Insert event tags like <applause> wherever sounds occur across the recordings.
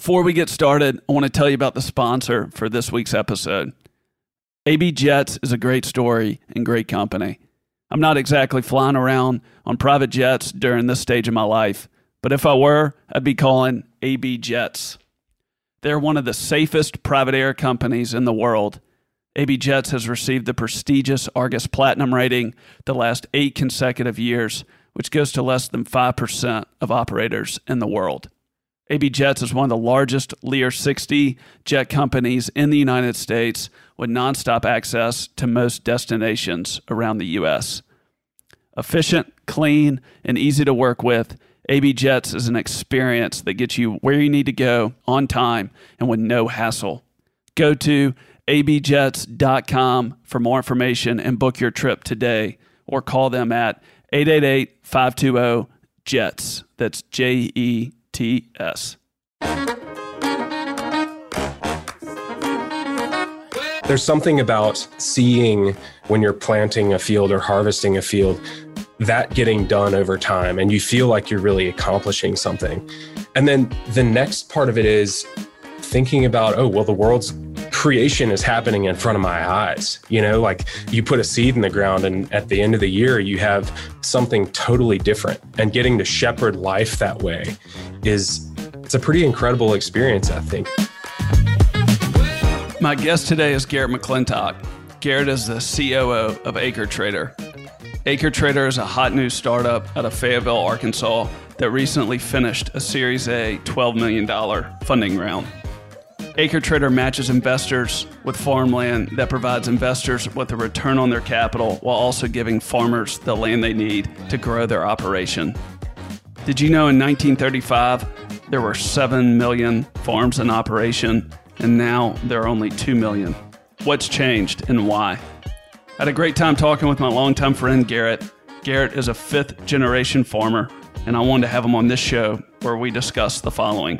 Before we get started, I want to tell you about the sponsor for this week's episode. AB Jets is a great story and great company. I'm not exactly flying around on private jets during this stage of my life, but if I were, I'd be calling AB Jets. They're one of the safest private air companies in the world. AB Jets has received the prestigious Argus Platinum rating the last eight consecutive years, which goes to less than 5% of operators in the world. AB Jets is one of the largest Lear 60 jet companies in the United States with nonstop access to most destinations around the U.S. Efficient, clean, and easy to work with, AB Jets is an experience that gets you where you need to go on time and with no hassle. Go to abjets.com for more information and book your trip today or call them at 888 520 JETS. That's J E TS. There's something about seeing when you're planting a field or harvesting a field that getting done over time and you feel like you're really accomplishing something. And then the next part of it is thinking about, oh, well, the world's creation is happening in front of my eyes. You know, like you put a seed in the ground, and at the end of the year, you have something totally different. And getting to shepherd life that way is it's a pretty incredible experience, I think. My guest today is Garrott McClintock. Garrott is the COO of Acre Trader. Acre Trader is a hot new startup out of Fayetteville, Arkansas that recently finished a Series A $12 million funding round. Acre Trader matches investors with farmland that provides investors with a return on their capital while also giving farmers the land they need to grow their operation. Did you know in 1935 there were 7 million farms in operation and now there are only 2 million? What's changed and why? I had a great time talking with my longtime friend Garrott. Garrott is a fifth generation farmer, and I wanted to have him on this show where we discuss the following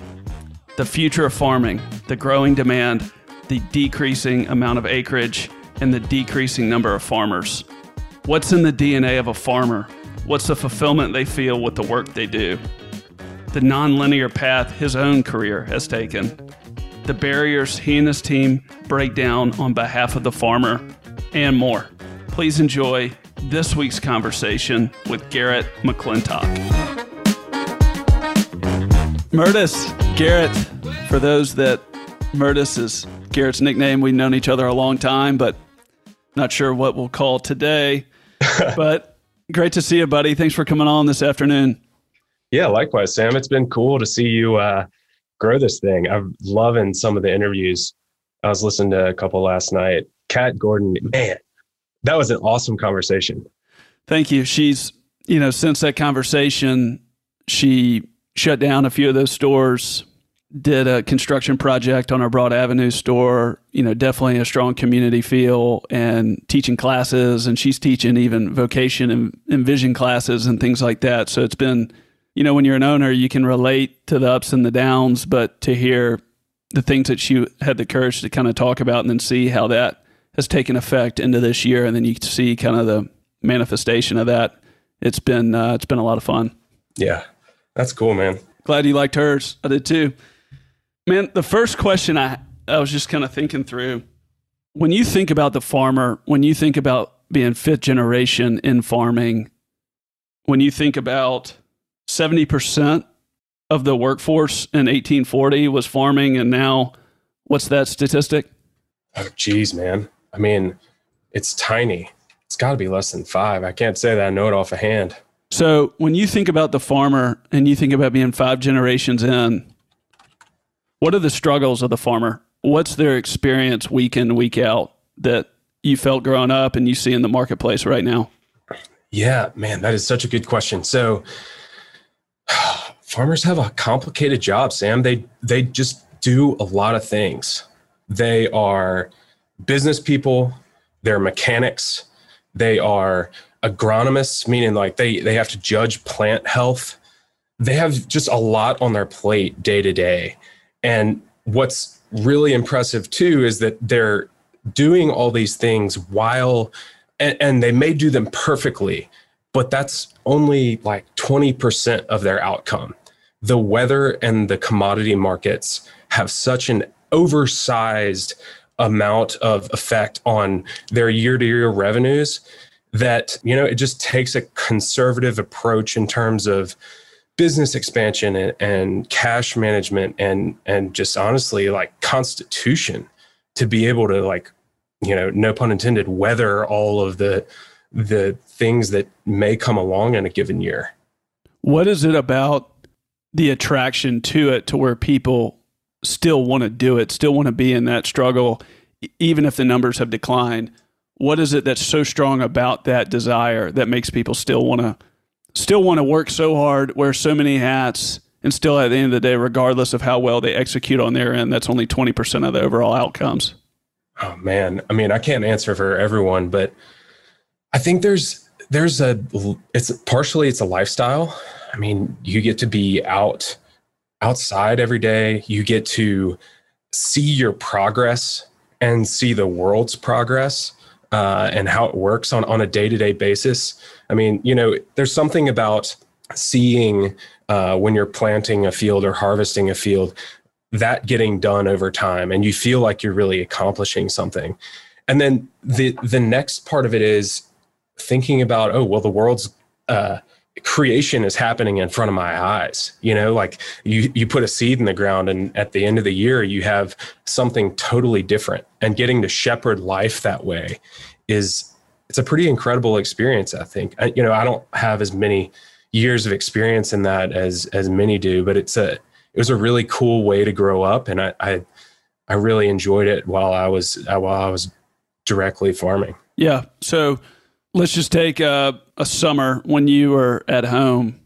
the future of farming, the growing demand, the decreasing amount of acreage, and the decreasing number of farmers. What's in the DNA of a farmer? What's the fulfillment they feel with the work they do? The nonlinear path his own career has taken. The barriers he and his team break down on behalf of the farmer, and more. Please enjoy this week's conversation with Garrott McClintock. Murtis, Garrott, for those that Murtis is Garrott's nickname, we've known each other a long time, but not sure what we'll call today. <laughs> but great to see you, buddy. Thanks for coming on this afternoon. Yeah, likewise, Sam. It's been cool to see you uh, grow this thing. I'm loving some of the interviews. I was listening to a couple last night. Kat Gordon, man, that was an awesome conversation. Thank you. She's, you know, since that conversation, she shut down a few of those stores, did a construction project on our Broad Avenue store, you know, definitely a strong community feel and teaching classes. And she's teaching even vocation and, and vision classes and things like that. So it's been, you know, when you're an owner, you can relate to the ups and the downs, but to hear the things that she had the courage to kind of talk about and then see how that has taken effect into this year, and then you see kind of the manifestation of that. It's been uh, it's been a lot of fun. Yeah, that's cool, man. Glad you liked hers. I did too. Man, the first question I I was just kind of thinking through when you think about the farmer, when you think about being fifth generation in farming, when you think about 70% of the workforce in 1840 was farming and now what's that statistic? Oh geez, man. I mean, it's tiny. It's got to be less than 5. I can't say that I know it off a hand. So, when you think about the farmer and you think about being 5 generations in, what are the struggles of the farmer? What's their experience week in, week out that you felt growing up and you see in the marketplace right now? Yeah, man, that is such a good question. So, <sighs> farmers have a complicated job, Sam. They they just do a lot of things. They are business people, they're mechanics, they are agronomists, meaning like they they have to judge plant health. They have just a lot on their plate day to day. And what's really impressive too is that they're doing all these things while and, and they may do them perfectly, but that's only like 20% of their outcome the weather and the commodity markets have such an oversized amount of effect on their year to year revenues that you know it just takes a conservative approach in terms of business expansion and, and, cash management and and just honestly like constitution to be able to like you know no pun intended weather all of the the things that may come along in a given year. What is it about the attraction to it to where people still want to do it still want to be in that struggle even if the numbers have declined what is it that's so strong about that desire that makes people still want to still want to work so hard, wear so many hats, and still at the end of the day, regardless of how well they execute on their end, that's only 20% of the overall outcomes. Oh man. I mean, I can't answer for everyone, but I think there's there's a it's partially it's a lifestyle. I mean, you get to be out outside every day. You get to see your progress and see the world's progress uh, and how it works on, on a day to day basis. I mean, you know, there's something about seeing uh, when you're planting a field or harvesting a field that getting done over time and you feel like you're really accomplishing something. And then the the next part of it is thinking about, oh, well, the world's uh, creation is happening in front of my eyes. You know like you you put a seed in the ground and at the end of the year you have something totally different. And getting to shepherd life that way is it's a pretty incredible experience i think. I, you know i don't have as many years of experience in that as as many do but it's a it was a really cool way to grow up. And i i, I really enjoyed it while i was while i was directly farming. Yeah. So let's just take a, a summer when you were at home.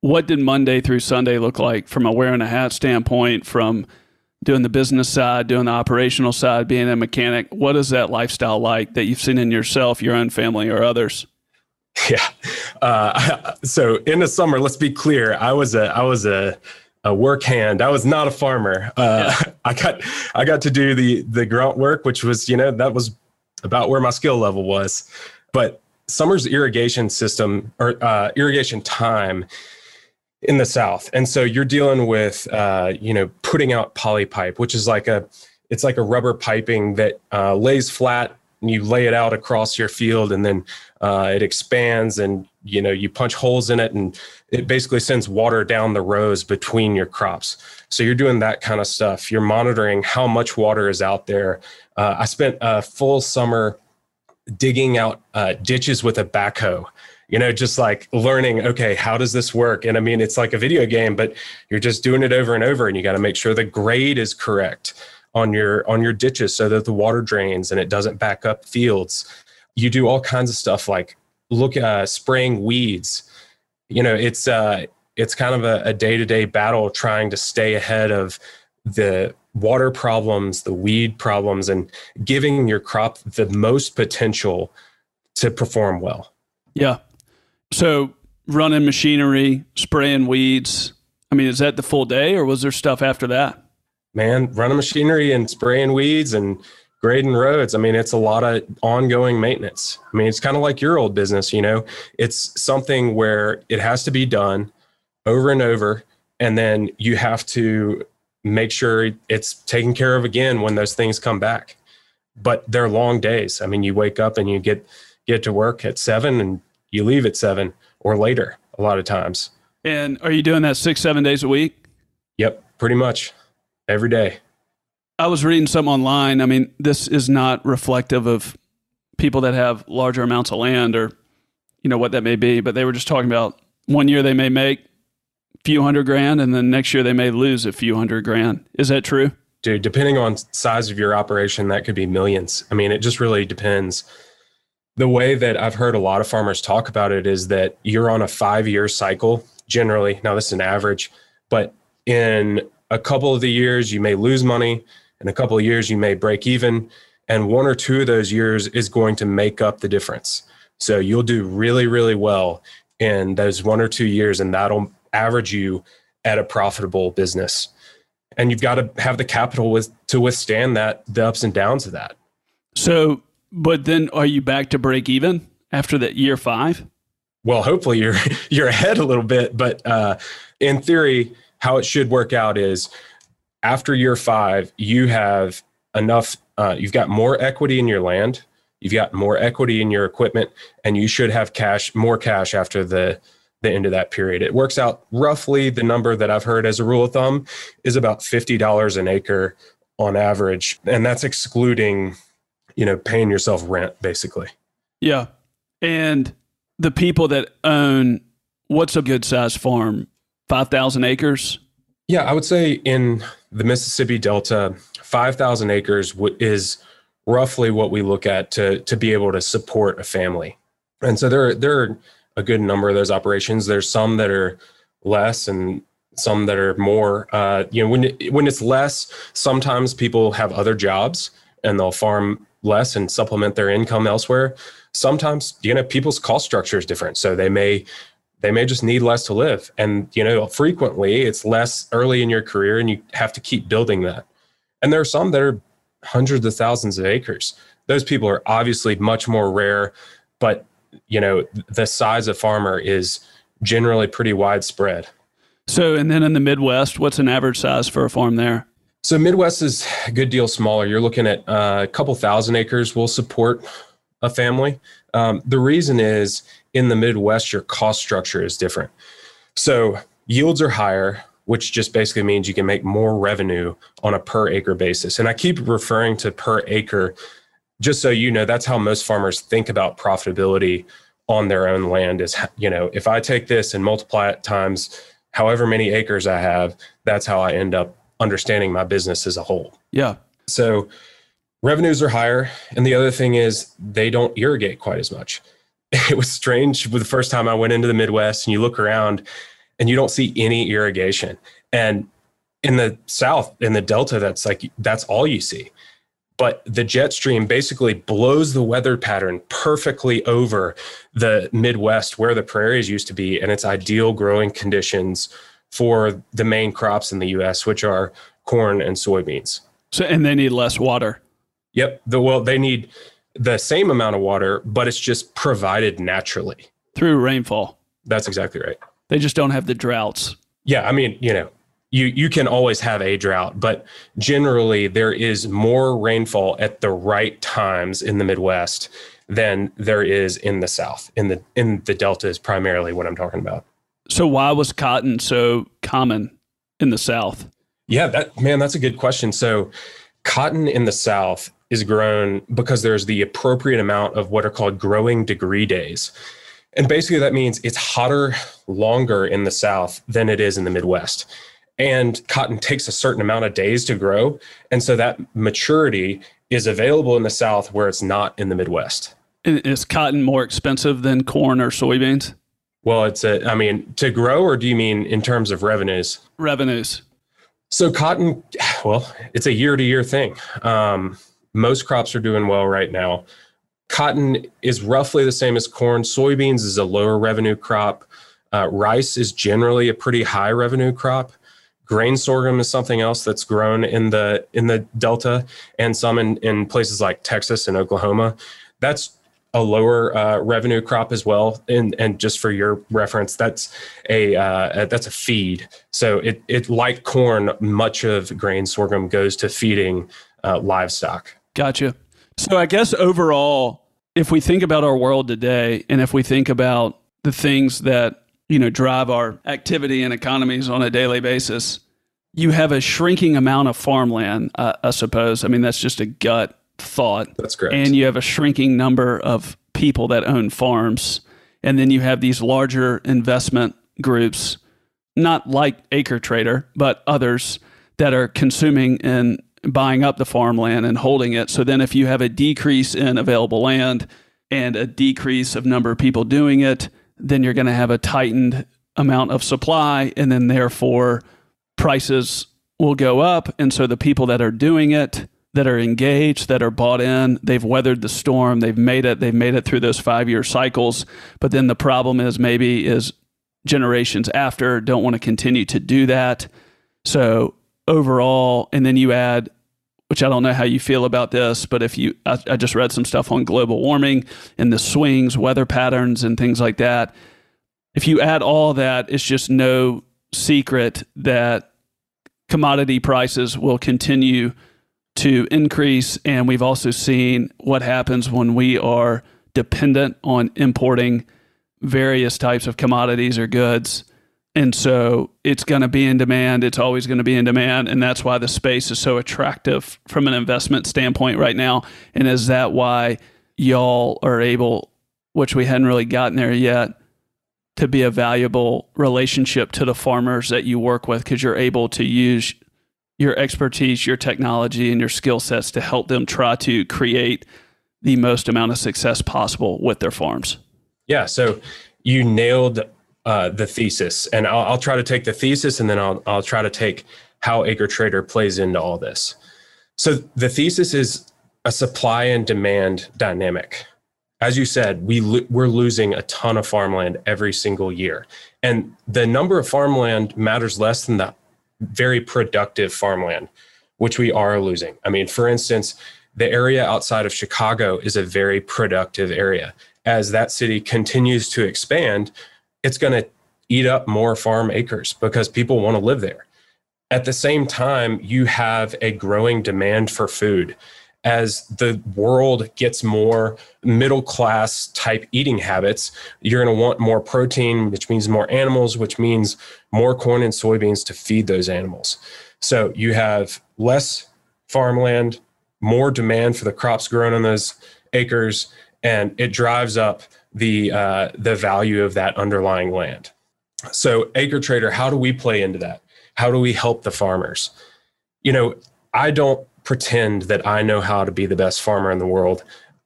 What did Monday through Sunday look like from a wearing a hat standpoint, from doing the business side, doing the operational side, being a mechanic? What is that lifestyle like that you've seen in yourself, your own family, or others? <laughs> Yeah. Uh, <laughs> so in the summer, let's be clear. I was a I was a a work hand. I was not a farmer. Uh, yeah. <laughs> I got I got to do the the grunt work, which was you know that was about where my skill level was. But summer's irrigation system or uh, irrigation time in the south. And so you're dealing with uh, you know putting out polypipe which is like a it's like a rubber piping that uh, lays flat and you lay it out across your field and then uh, it expands and you know you punch holes in it and it basically sends water down the rows between your crops. So you're doing that kind of stuff. You're monitoring how much water is out there. Uh, i spent a full summer digging out uh, ditches with a backhoe you know just like learning okay how does this work? And i mean it's like a video game but you're just doing it over and over and you got to make sure the grade is correct on your on your ditches so that the water drains and it doesn't back up fields. You do all kinds of stuff like look uh spraying weeds. You know it's uh it's kind of a, a day-to-day battle trying to stay ahead of the water problems, the weed problems, and giving your crop the most potential to perform well. Yeah. So running machinery, spraying weeds. I mean, is that the full day or was there stuff after that? Man, running machinery and spraying weeds and grading roads. I mean, it's a lot of ongoing maintenance. I mean, it's kind of like your old business, you know, it's something where it has to be done over and over. And then you have to make sure it's taken care of again when those things come back. But they're long days. I mean, you wake up and you get get to work at seven and you leave at seven or later a lot of times. And are you doing that six, seven days a week? Yep, pretty much every day. I was reading some online. I mean, this is not reflective of people that have larger amounts of land or, you know, what that may be, but they were just talking about one year they may make few hundred grand and then next year they may lose a few hundred grand. Is that true? Dude, depending on size of your operation, that could be millions. I mean, it just really depends. The way that I've heard a lot of farmers talk about it is that you're on a five year cycle generally. Now, this is an average, but in a couple of the years, you may lose money. In a couple of years, you may break even. And one or two of those years is going to make up the difference. So you'll do really, really well in those one or two years, and that'll average you at a profitable business. And you've got to have the capital with to withstand that the ups and downs of that. So, but then are you back to break even after that year five? Well, hopefully you're <laughs> you're ahead a little bit, but uh, in theory, how it should work out is after year five, you have enough, uh, you've got more equity in your land, you've got more equity in your equipment, and you should have cash, more cash after the the end of that period. It works out roughly the number that I've heard as a rule of thumb is about $50 an acre on average. And that's excluding, you know, paying yourself rent basically. Yeah. And the people that own what's a good size farm? 5,000 acres? Yeah, I would say in the Mississippi Delta, 5,000 acres is roughly what we look at to, to be able to support a family. And so there, there are a good number of those operations. There's some that are less and some that are more. Uh, you know, when, when it's less, sometimes people have other jobs and they'll farm less and supplement their income elsewhere. Sometimes, you know, people's cost structure is different. So they may they may just need less to live. And, you know, frequently it's less early in your career and you have to keep building that. And there are some that are hundreds of thousands of acres. Those people are obviously much more rare, but, you know, the size of farmer is generally pretty widespread. So, and then in the Midwest, what's an average size for a farm there? So, Midwest is a good deal smaller. You're looking at uh, a couple thousand acres will support a family. Um, the reason is in the Midwest, your cost structure is different. So yields are higher, which just basically means you can make more revenue on a per acre basis. And I keep referring to per acre, just so you know, that's how most farmers think about profitability on their own land is, you know, if I take this and multiply it times however many acres I have, that's how I end up understanding my business as a whole. Yeah. So revenues are higher. And the other thing is they don't irrigate quite as much. <laughs> it was strange the first time I went into the Midwest and you look around and you don't see any irrigation. And in the South, in the Delta, that's like, that's all you see. But the jet stream basically blows the weather pattern perfectly over the Midwest where the prairies used to be. And it's ideal growing conditions for the main crops in the US, which are corn and soybeans. So, and they need less water. Yep. The, well, they need the same amount of water, but it's just provided naturally through rainfall. That's exactly right. They just don't have the droughts. Yeah, I mean, you know, you you can always have a drought, but generally there is more rainfall at the right times in the Midwest than there is in the South. In the in the Delta is primarily what I'm talking about. So why was cotton so common in the South? Yeah, that man, that's a good question. So cotton in the South is grown because there's the appropriate amount of what are called growing degree days. And basically, that means it's hotter longer in the South than it is in the Midwest. And cotton takes a certain amount of days to grow. And so that maturity is available in the South where it's not in the Midwest. Is cotton more expensive than corn or soybeans? Well, it's a, I mean, to grow, or do you mean in terms of revenues? Revenues. So cotton, well, it's a year to year thing. Um, most crops are doing well right now. Cotton is roughly the same as corn. Soybeans is a lower revenue crop. Uh, rice is generally a pretty high revenue crop. Grain sorghum is something else that's grown in the in the delta and some in, in places like Texas and Oklahoma. That's a lower uh, revenue crop as well. And and just for your reference, that's a uh, that's a feed. So it it like corn, much of grain sorghum goes to feeding uh, livestock. Gotcha. So I guess overall, if we think about our world today, and if we think about the things that you know drive our activity and economies on a daily basis, you have a shrinking amount of farmland. Uh, I suppose. I mean, that's just a gut thought. That's correct. And you have a shrinking number of people that own farms, and then you have these larger investment groups, not like Acre Trader, but others that are consuming and buying up the farmland and holding it. So then if you have a decrease in available land and a decrease of number of people doing it, then you're going to have a tightened amount of supply and then therefore prices will go up. And so the people that are doing it that are engaged that are bought in they've weathered the storm they've made it they've made it through those 5 year cycles. But then the problem is maybe is generations after don't want to continue to do that. So overall and then you add which I don't know how you feel about this, but if you, I, I, just read some stuff on global warming and the swings, weather patterns, and things like that. If you add all that, it's just no secret that commodity prices will continue to increase. And we've also seen what happens when we are dependent on importing various types of commodities or goods. And so it's going to be in demand. It's always going to be in demand. And that's why the space is so attractive from an investment standpoint right now. And is that why y'all are able, which we hadn't really gotten there yet, to be a valuable relationship to the farmers that you work with because you're able to use your expertise, your technology, and your skill sets to help them try to create the most amount of success possible with their farms. Yeah. So you nailed uh, the thesis, and I'll, I'll, try to take the thesis, and then I'll I'll try to take how Acre Trader plays into all this. So the thesis is a supply and demand dynamic. As you said, we lo- we're losing a ton of farmland every single year, and the number of farmland matters less than the very productive farmland, which we are losing. I mean, for instance, the area outside of Chicago is a very productive area. As that city continues to expand, it's going to eat up more farm acres because people want to live there. At the same time, you have a growing demand for food. As the world gets more middle class type eating habits, you're going to want more protein, which means more animals, which means more corn and soybeans to feed those animals. So you have less farmland, more demand for the crops grown on those acres, and it drives up the uh, the value of that underlying land. So, Acre Trader, how do we play into that? How do we help the farmers? You know, I don't pretend that I know how to be the best farmer in the world.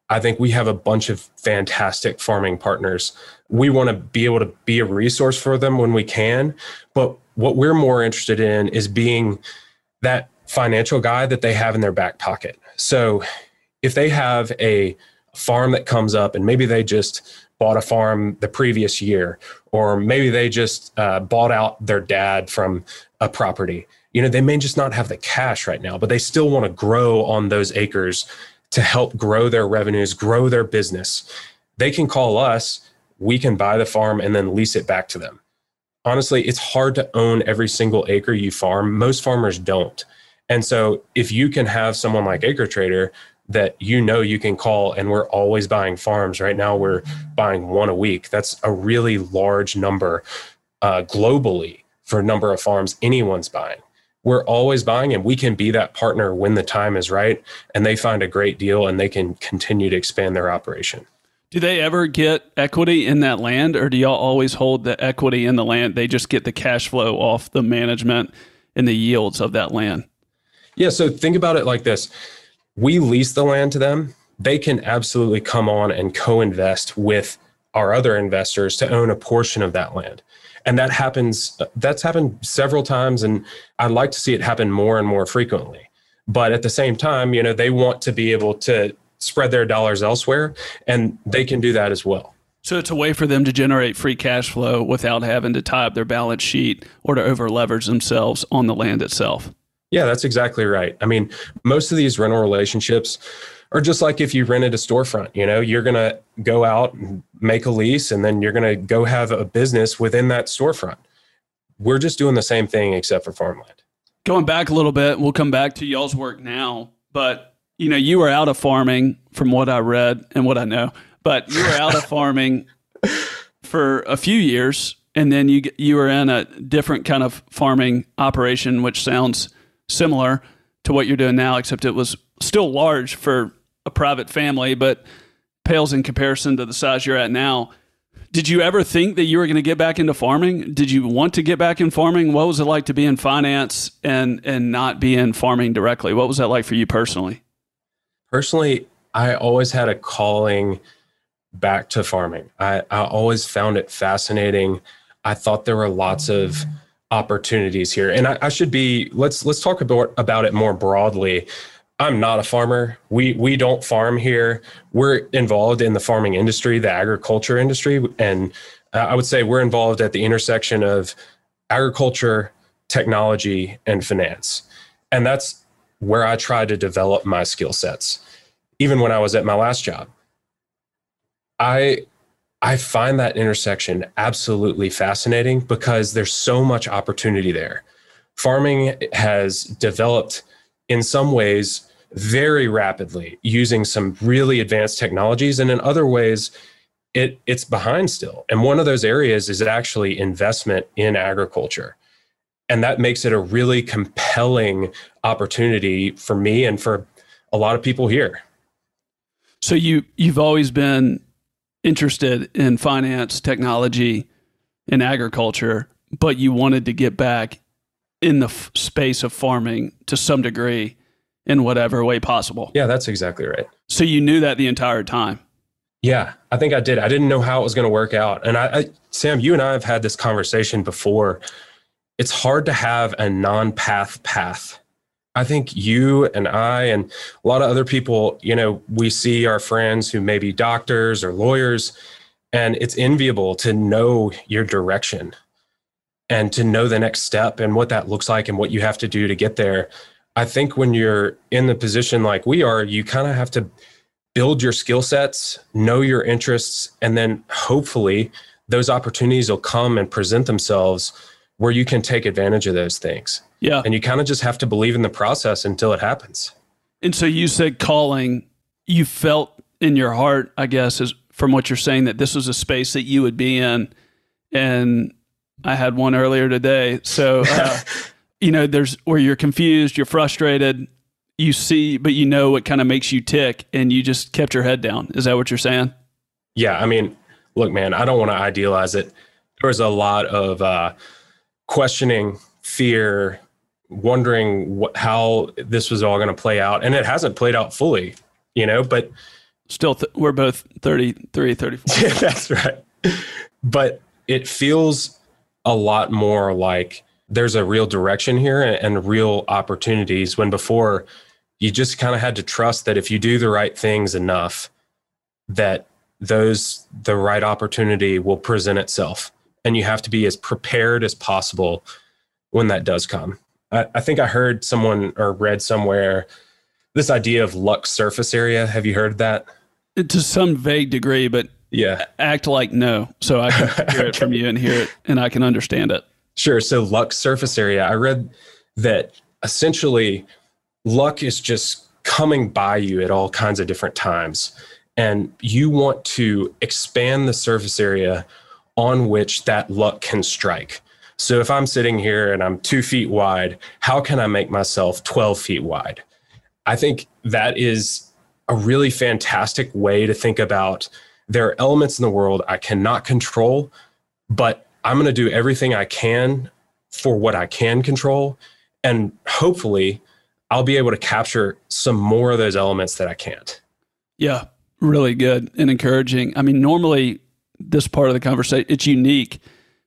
I think we have a bunch of fantastic farming partners. We want to be able to be a resource for them when we can. But what we're more interested in is being that financial guy that they have in their back pocket. So if they have a farm that comes up and maybe they just bought a farm the previous year, or maybe they just uh, bought out their dad from a property, you know, they may just not have the cash right now, but they still want to grow on those acres to help grow their revenues, grow their business, they can call us. We can buy the farm and then lease it back to them. Honestly, it's hard to own every single acre you farm. Most farmers don't. And so if you can have someone like Acre Trader that you know you can call and we're always buying farms. Right now we're buying one a week. That's a really large number uh, globally for a number of farms anyone's buying. We're always buying and we can be that partner when the time is right and they find a great deal and they can continue to expand their operation. Do they ever get equity in that land or do y'all always hold the equity in the land? They just get the cash flow off the management and the yields of that land? Yeah so think about it like this we lease the land to them they can absolutely come on and co-invest with our other investors to own a portion of that land. And that happens that's happened several times and i'd like to see it happen more and more frequently. But at the same time you know they want to be able to spread their dollars elsewhere and they can do that as well. So it's a way for them to generate free cash flow without having to tie up their balance sheet or to over leverage themselves on the land itself yeah that's exactly right. I mean most of these rental relationships are just like if you rented a storefront you know you're going to go out and make a lease and then you're going to go have a business within that storefront. We're just doing the same thing except for farmland. Going back a little bit we'll come back to y'all's work now but you know you were out of farming from what i read and what i know but you were out of <laughs> farming for a few years and then you you were in a different kind of farming operation which sounds similar to what you're doing now except it was still large for a private family, but pales in comparison to the size you're at now. Did you ever think that you were going to get back into farming? Did you want to get back in farming? What was it like to be in finance and and not be in farming directly? What was that like for you personally? Personally, I always had a calling back to farming. I, I always found it fascinating. I thought there were lots of opportunities here, and I, I should be. Let's let's talk about about it more broadly. I'm not a farmer. We we don't farm here. We're involved in the farming industry, the agriculture industry, and uh, I would say we're involved at the intersection of agriculture, technology, and finance. And that's where I try to develop my skill sets. Even when I was at my last job, I I find that intersection absolutely fascinating because there's so much opportunity there. Farming has developed in some ways very rapidly using some really advanced technologies and in other ways it it's behind still. And one of those areas is actually investment in agriculture. And that makes it a really compelling opportunity for me and for a lot of people here. So you you've always been interested in finance, technology, and agriculture, but you wanted to get back in the f- space of farming to some degree in whatever way possible. Yeah, that's exactly right. So you knew that the entire time. Yeah, I think I did. I didn't know how it was going to work out. And I, I, Sam, you and I have had this conversation before. It's hard to have a non path path. I think you and I and a lot of other people, you know, we see our friends who may be doctors or lawyers, and it's enviable to know your direction and to know the next step and what that looks like and what you have to do to get there. I think when you're in the position like we are, you kind of have to build your skill sets, know your interests, and then hopefully those opportunities will come and present themselves where you can take advantage of those things. Yeah. And you kind of just have to believe in the process until it happens. And so you said calling, you felt in your heart, I guess, is from what you're saying that this was a space that you would be in. And I had one earlier today. So, uh, <laughs> you know, there's where you're confused, you're frustrated, you see, but you know what kind of makes you tick and you just kept your head down. Is that what you're saying? Yeah. I mean, look, man, I don't want to idealize it. There was a lot of uh, questioning, fear, wondering what, how this was all going to play out. And it hasn't played out fully, you know, but still, th- we're both 33, 34. Yeah, <laughs> that's right. But it feels a lot more like there's a real direction here and, and real opportunities when before you just kind of had to trust that if you do the right things enough that those the right opportunity will present itself and you have to be as prepared as possible when that does come I, I, think i heard someone or read somewhere this idea of luck surface area have you heard that to some vague degree but yeah act like no so i can <laughs> hear it from you and hear it and i can understand it sure so luck surface area i read that essentially luck is just coming by you at all kinds of different times. And you want to expand the surface area on which that luck can strike. So if I'm sitting here and I'm two feet wide, how can I make myself 12 feet wide? I think that is a really fantastic way to think about there are elements in the world I cannot control, but I'm going to do everything I can for what I can control. And hopefully, I'll be able to capture some more of those elements that I can't. Yeah, really good and encouraging. I mean, normally this part of the conversation it's unique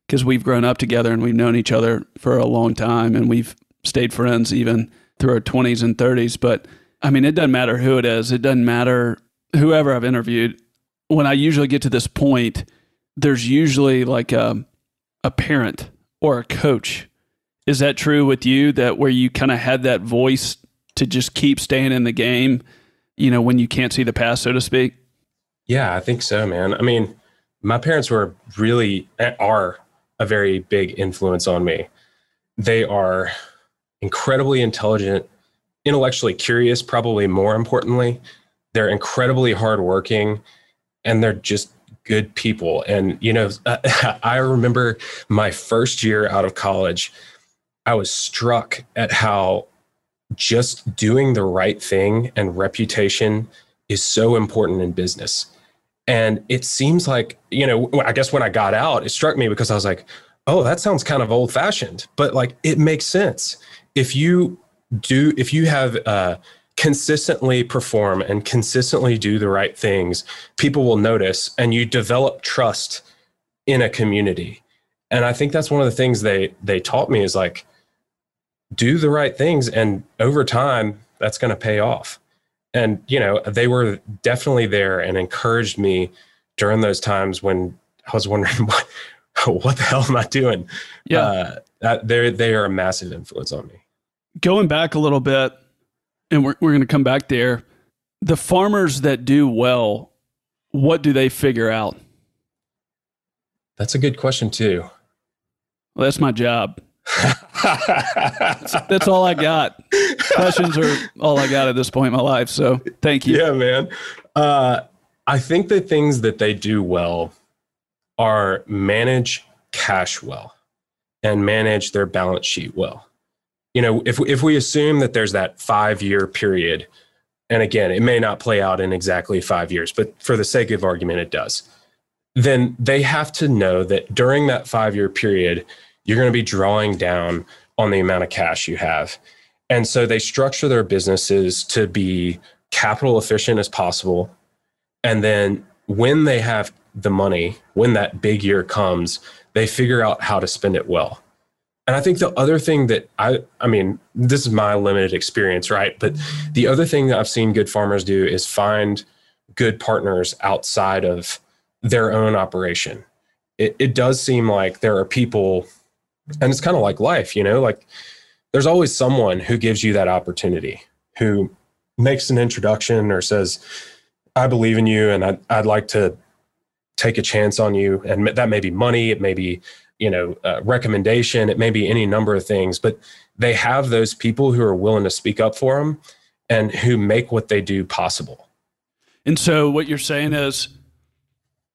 because we've grown up together and we've known each other for a long time and we've stayed friends even through our 20s and 30s, but I mean, it doesn't matter who it is. It doesn't matter whoever I've interviewed. When I usually get to this point, there's usually like a, a parent or a coach is that true with you that where you kind of had that voice to just keep staying in the game, you know, when you can't see the path, so to speak? Yeah, I think so, man. I mean, my parents were really are a very big influence on me. They are incredibly intelligent, intellectually curious, probably more importantly. They're incredibly hardworking and they're just good people. And, you know, <laughs> I remember my first year out of college I was struck at how just doing the right thing and reputation is so important in business. And it seems like, you know, I guess when I got out, it struck me because I was like, oh, that sounds kind of old fashioned, but like it makes sense. If you do, if you have, uh, consistently perform and consistently do the right things, people will notice and you develop trust in a community. And I think that's one of the things they they taught me is like do the right things and over time that's going to pay off and you know they were definitely there and encouraged me during those times when i was wondering <laughs> what what the hell am i doing yeah uh, they they are a massive influence on me going back a little bit and we're, we're going to come back there the farmers that do well what do they figure out That's a good question too. Well, that's my job. <laughs> that's, all I got. Questions are all I got at this point in my life. So thank you. Yeah, man. Uh, I think the things that they do well are manage cash well and manage their balance sheet well. You know, if if we assume that there's that 5-year period and again, it may not play out in exactly 5 years, but for the sake of argument it does. Then they have to know that during that 5-year period, you're going to be drawing down on the amount of cash you have. And so they structure their businesses to be capital efficient as possible. And then when they have the money, when that big year comes, they figure out how to spend it well. And I think the other thing that I, I mean, this is my limited experience, right? But the other thing that I've seen good farmers do is find good partners outside of their own operation. It, it does seem like there are people, and it's kind of like life, you know, like there's always someone who gives you that opportunity, who makes an introduction or says, I believe in you and I'd, I'd like to take a chance on you. And that may be money, it may be, you know, uh, recommendation, it may be any number of things, but they have those people who are willing to speak up for them and who make what they do possible. And so what you're saying is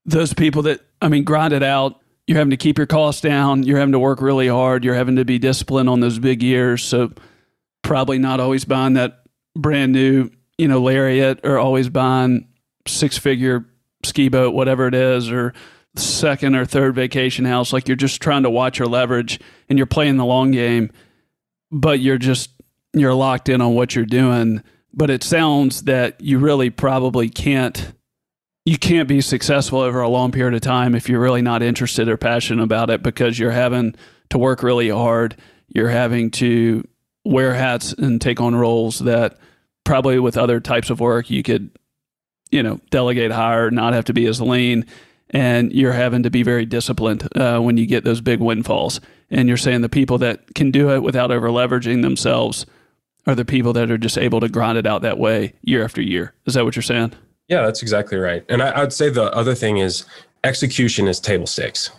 those people that, I mean, grind it out, you're having to keep your costs down, you're having to work really hard, you're having to be disciplined on those big years. So probably not always buying that brand new, you know, Lariat or always buying six figure ski boat, whatever it is, or second or third vacation house. Like you're just trying to watch your leverage and you're playing the long game, but you're just, you're locked in on what you're doing. But it sounds that you really probably can't, you can't be successful over a long period of time if you're really not interested or passionate about it because you're having to work really hard. You're having to wear hats and take on roles that probably with other types of work you could you know, delegate higher, not have to be as lean. And you're having to be very disciplined uh, when you get those big windfalls. And you're saying the people that can do it without over leveraging themselves are the people that are just able to grind it out that way year after year. Is that what you're saying? Yeah, that's exactly right. And I, I'd say the other thing is execution is table stakes.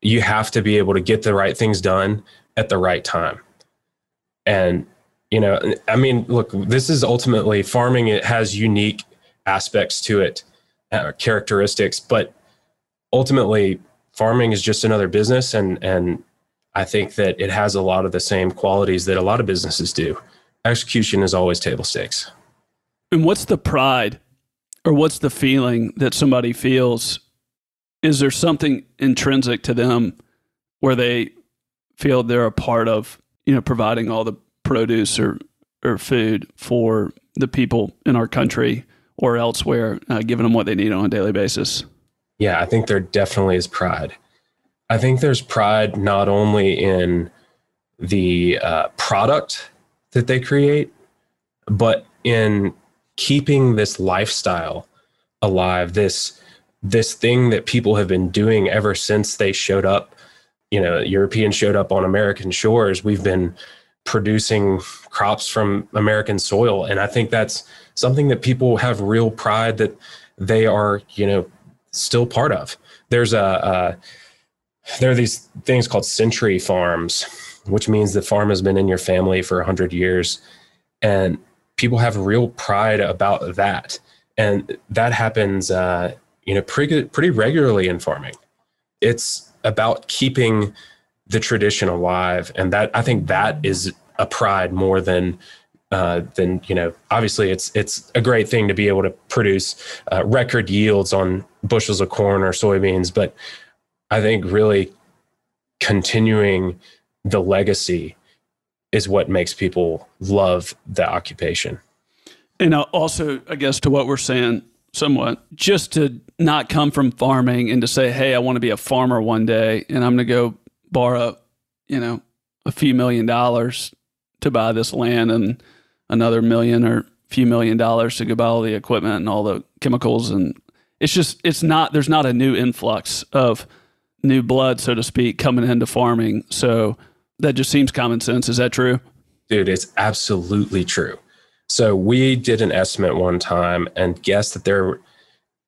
You have to be able to get the right things done at the right time. And, you know, I mean, look, this is ultimately farming, it has unique aspects to it, uh, characteristics. But ultimately, farming is just another business, and and I think that it has a lot of the same qualities that a lot of businesses do. Execution is always table stakes. And what's the pride, or what's the feeling that somebody feels? Is there something intrinsic to them where they feel they're a part of, you know, providing all the produce or or food for the people in our country or elsewhere, uh, giving them what they need on a daily basis? Yeah, I think there definitely is pride. I think there's pride not only in the uh, product that they create, but in keeping this lifestyle alive. This this thing that people have been doing ever since they showed up. You know, Europeans showed up on American shores. We've been producing crops from American soil, and I think that's something that people have real pride that they are, you know, still part of. There's a, there are these things called century farms, which means the farm has been in your family for 100 years. And people have real pride about that. And that happens, uh, you know, pretty, pretty regularly in farming. It's about keeping the tradition alive. And that, I think that is a pride more than uh, you know obviously it's it's a great thing to be able to produce uh, record yields on bushels of corn or soybeans but i think really continuing the legacy is what makes people love the occupation. And also i guess to what we're saying somewhat just to not come from farming and to say hey i want to be a farmer one day and i'm going to go borrow you know a few million dollars to buy this land and another million or few million dollars to go buy all the equipment and all the chemicals. And it's just it's not there's not a new influx of new blood so to speak coming into farming. So that just seems common sense is that true dude it's absolutely true so we did an estimate one time and guessed that there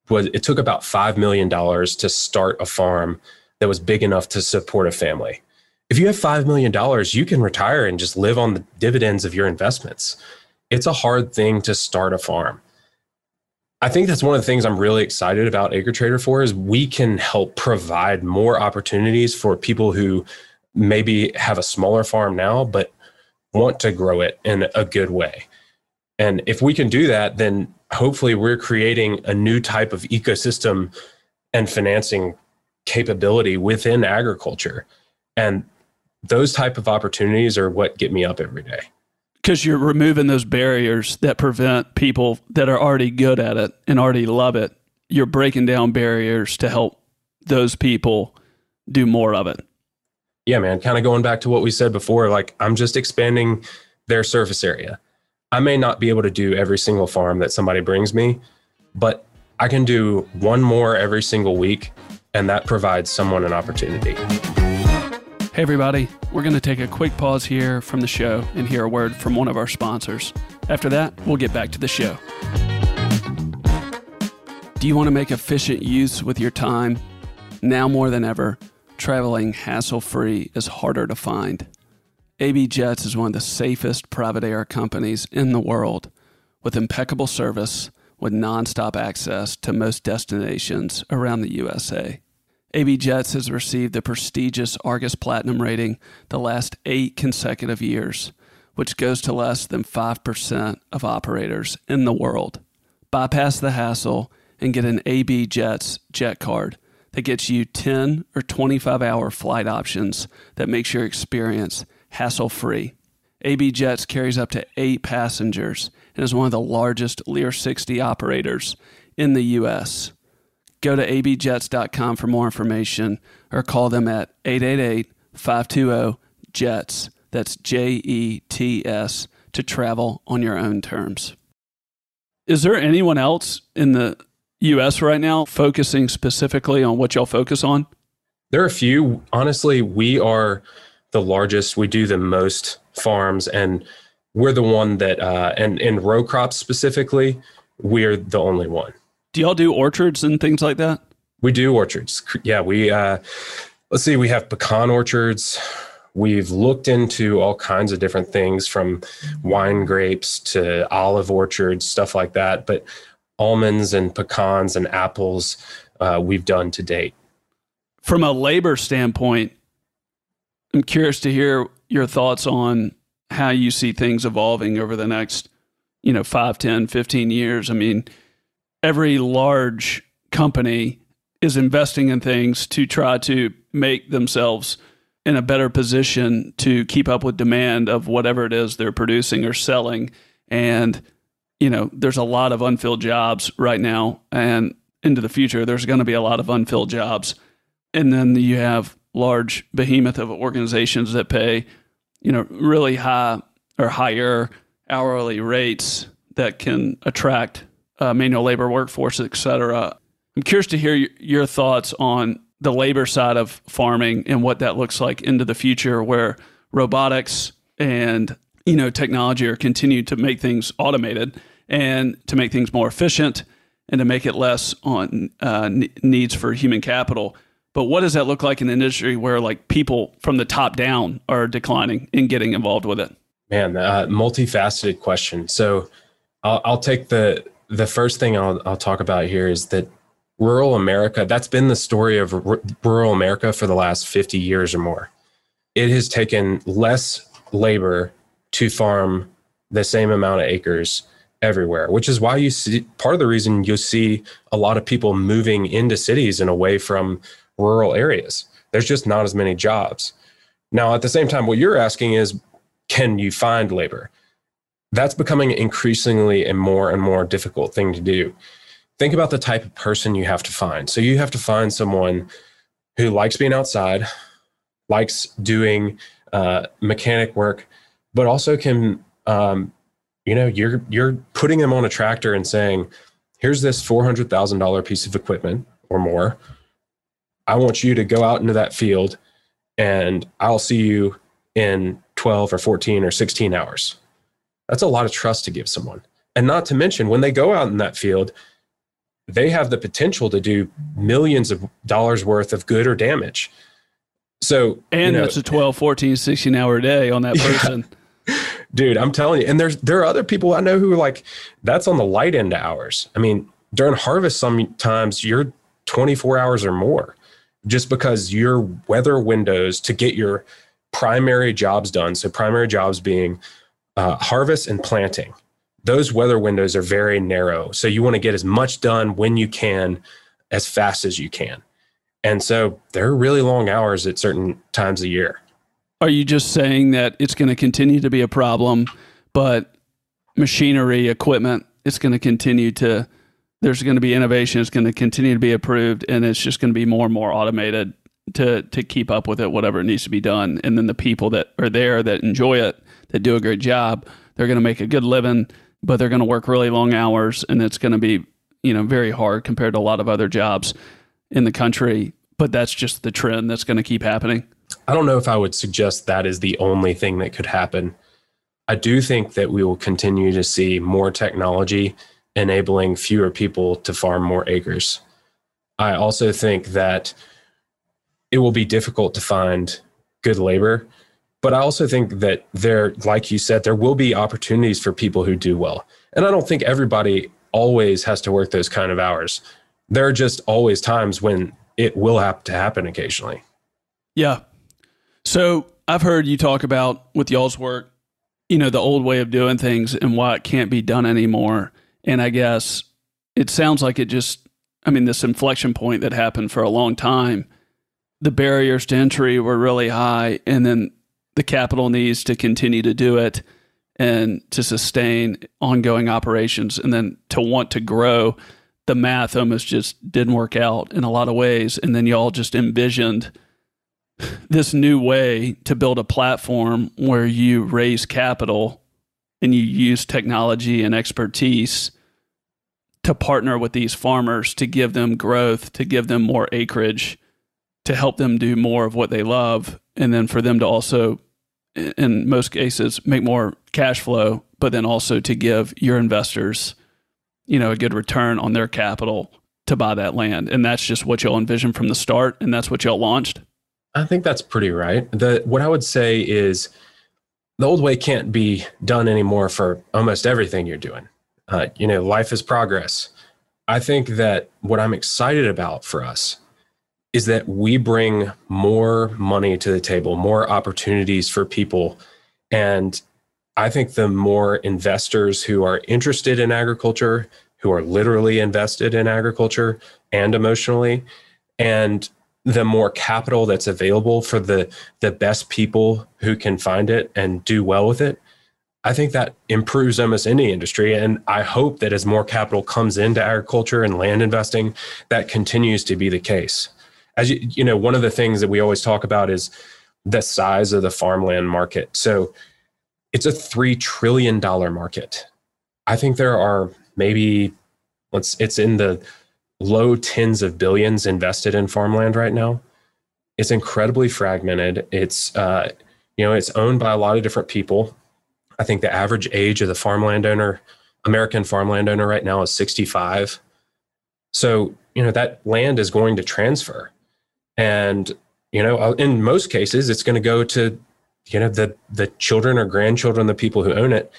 was it took about five million dollars to start a farm that was big enough to support a family. If you have $5 million, you can retire and just live on the dividends of your investments. It's a hard thing to start a farm. I think that's one of the things I'm really excited about Acre Trader for is we can help provide more opportunities for people who maybe have a smaller farm now, but want to grow it in a good way. And if we can do that, then hopefully we're creating a new type of ecosystem and financing capability within agriculture. And those type of opportunities are what get me up every day. Because you're removing those barriers that prevent people that are already good at it and already love it. You're breaking down barriers to help those people do more of it. Yeah, man. Kind of going back to what we said before, like I'm just expanding their surface area. I may not be able to do every single farm that somebody brings me, but I can do one more every single week, and that provides someone an opportunity. Hey, everybody, we're going to take a quick pause here from the show and hear a word from one of our sponsors. After that, we'll get back to the show. Do you want to make efficient use with your time? Now more than ever, traveling hassle free is harder to find. AB Jets is one of the safest private air companies in the world with impeccable service with nonstop access to most destinations around the USA. AB Jets has received the prestigious Argus Platinum rating the last eight consecutive years, which goes to less than 5% of operators in the world. Bypass the hassle and get an AB Jets jet card that gets you 10 or 25 hour flight options that makes your experience hassle free. AB Jets carries up to eight passengers and is one of the largest Lear 60 operators in the U.S. Go to abjets.com for more information or call them at 888 520 JETS. That's J E T S to travel on your own terms. Is there anyone else in the US right now focusing specifically on what y'all focus on? There are a few. Honestly, we are the largest. We do the most farms, and we're the one that, uh, and in row crops specifically, we're the only one. Do y'all do orchards and things like that? We do orchards. Yeah, we uh, let's see. We have pecan orchards. We've looked into all kinds of different things from wine grapes to olive orchards, stuff like that. But almonds and pecans and apples, uh, we've done to date. From a labor standpoint, I'm curious to hear your thoughts on how you see things evolving over the next, you know, 5, 10, 15 years. I mean, every large company is investing in things to try to make themselves in a better position to keep up with demand of whatever it is they're producing or selling. And, you know, there's a lot of unfilled jobs right now. And into the future, there's going to be a lot of unfilled jobs. And then you have large behemoth of organizations that pay, you know, really high or higher hourly rates that can attract uh, manual labor workforce, et cetera. I'm curious to hear your thoughts on the labor side of farming and what that looks like into the future, where robotics and you know technology are continued to make things automated and to make things more efficient and to make it less on uh, needs for human capital. But what does that look like in an industry where like people from the top down are declining in getting involved with it? Man, uh, multifaceted question. So I'll, I'll take the the first thing I'll, I'll talk about here is that rural America. That's been the story of r- rural America for the last fifty years or more. It has taken less labor to farm the same amount of acres everywhere, which is why you see part of the reason you see a lot of people moving into cities and away from rural areas. There's just not as many jobs. Now, at the same time, what you're asking is can you find labor? That's becoming increasingly a more and more difficult thing to do. Think about the type of person you have to find. So, you have to find someone who likes being outside, likes doing uh, mechanic work, but also can, um, you know, you're you're putting them on a tractor and saying, "Here's this four hundred thousand dollar piece of equipment or more I want you to go out into that field and I'll see you in 12 or 14 or 16 hours. That's a lot of trust to give someone. And not to mention, when they go out in that field, they have the potential to do millions of dollars worth of good or damage. So, and you know, it's a 12, 14, 16 hour day on that <laughs> person. Yeah. Dude, I'm telling you. And there's there are other people I know who are like, that's on the light end of hours. I mean, during harvest, sometimes you're 24 hours or more just because your weather windows to get your primary jobs done. So, primary jobs being uh, harvest and planting those weather windows are very narrow. So you want to get as much done when you can, as fast as you can. And so there are really long hours at certain times of year. Are you just saying that it's going to continue to be a problem, but machinery, equipment, it's going to continue to, there's going to be innovation, it's going to continue to be approved, and it's just going to be more and more automated to to keep up with it, whatever needs to be done. And then the people that are there that enjoy it, that do a great job, they're going to make a good living but they're going to work really long hours and it's going to be, you know, very hard compared to a lot of other jobs in the country. But that's just the trend that's going to keep happening. I don't know if I would suggest that is the only thing that could happen. I do think that we will continue to see more technology enabling fewer people to farm more acres. I also think that it will be difficult to find good labor but I also think that there, like you said, there will be opportunities for people who do well. And I don't think everybody always has to work those kind of hours. There are just always times when it will have to happen occasionally. Yeah. So I've heard you talk about with y'all's work, you know, the old way of doing things and why it can't be done anymore. And I guess it sounds like it just, I mean, this inflection point that happened for a long time, the barriers to entry were really high. And then the capital needs to continue to do it and to sustain ongoing operations and then to want to grow the math almost just didn't work out in a lot of ways and then y'all just envisioned <laughs> this new way to build a platform where you raise capital and you use technology and expertise to partner with these farmers to give them growth to give them more acreage to help them do more of what they love and then for them to also in most cases make more cash flow, but then also to give your investors, you know, a good return on their capital to buy that land. And that's just what y'all envisioned from the start, and that's what y'all launched. I think that's pretty right. The what I would say is the old way can't be done anymore for almost everything you're doing. Uh, you know, life is progress. I think that what I'm excited about for us is that we bring more money to the table, more opportunities for people. And I think the more investors who are interested in agriculture, who are literally invested in agriculture and emotionally, and the more capital that's available for the the best people who can find it and do well with it, I think that improves almost any industry. And I hope that as more capital comes into agriculture and land investing, that continues to be the case as you, you know, one of the things that we always talk about is the size of the farmland market. So it's a $3 trillion market. I think there are maybe, let's, it's in the low tens of billions invested in farmland right now. It's incredibly fragmented. It's, uh, you know, it's owned by a lot of different people. I think the average age of the farmland owner, American farmland owner right now is 65. So, you know, that land is going to transfer and you know uh, in most cases it's going to go to you know the the children or grandchildren the people who own it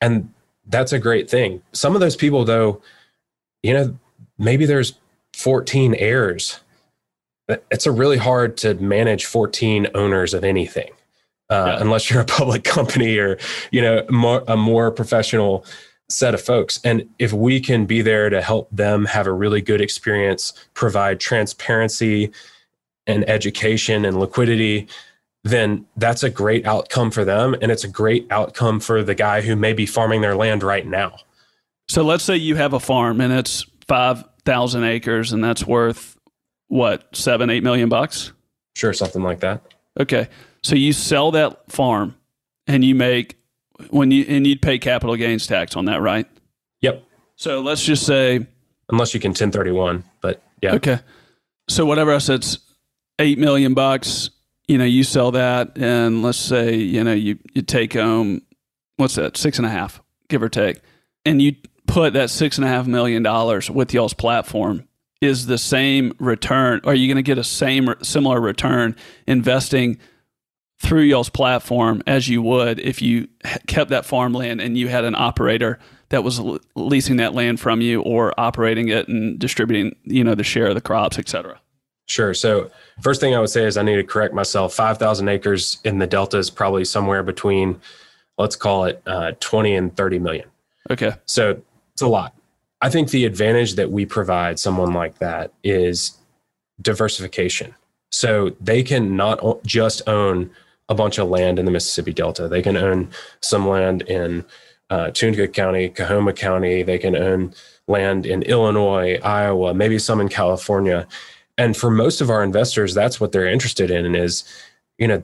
and that's a great thing some of those people though you know maybe there's 14 heirs it's a really hard to manage 14 owners of anything uh, yeah. unless you're a public <laughs> company or you know more, a more professional set of folks and if we can be there to help them have a really good experience provide transparency and education and liquidity, then that's a great outcome for them. And it's a great outcome for the guy who may be farming their land right now. So let's say you have a farm and it's 5,000 acres and that's worth what, seven, eight million bucks? Sure, something like that. Okay. So you sell that farm and you make, when you, and you'd pay capital gains tax on that, right? Yep. So let's just say, unless you can 1031, but yeah. Okay. So whatever else it's eight million bucks, you know, you sell that, and let's say you know you you take home what's that six and a half, give or take, and you put that six and a half million dollars with y'all's platform, is the same return? Are you going to get a same similar return investing through y'all's platform as you would if you kept that farmland and you had an operator that was leasing that land from you or operating it and distributing, you know, the share of the crops, et cetera? Sure. So first thing I would say is I need to correct myself. Five thousand acres in the Delta is probably somewhere between, let's call it, uh, twenty and thirty million. Okay. So it's a lot. I think the advantage that we provide someone like that is diversification. So they can not just own a bunch of land in the Mississippi Delta. They can own some land in uh, Tunica County, Coahoma County. They can own land in Illinois, Iowa, maybe some in California and for most of our investors that's what they're interested in is you know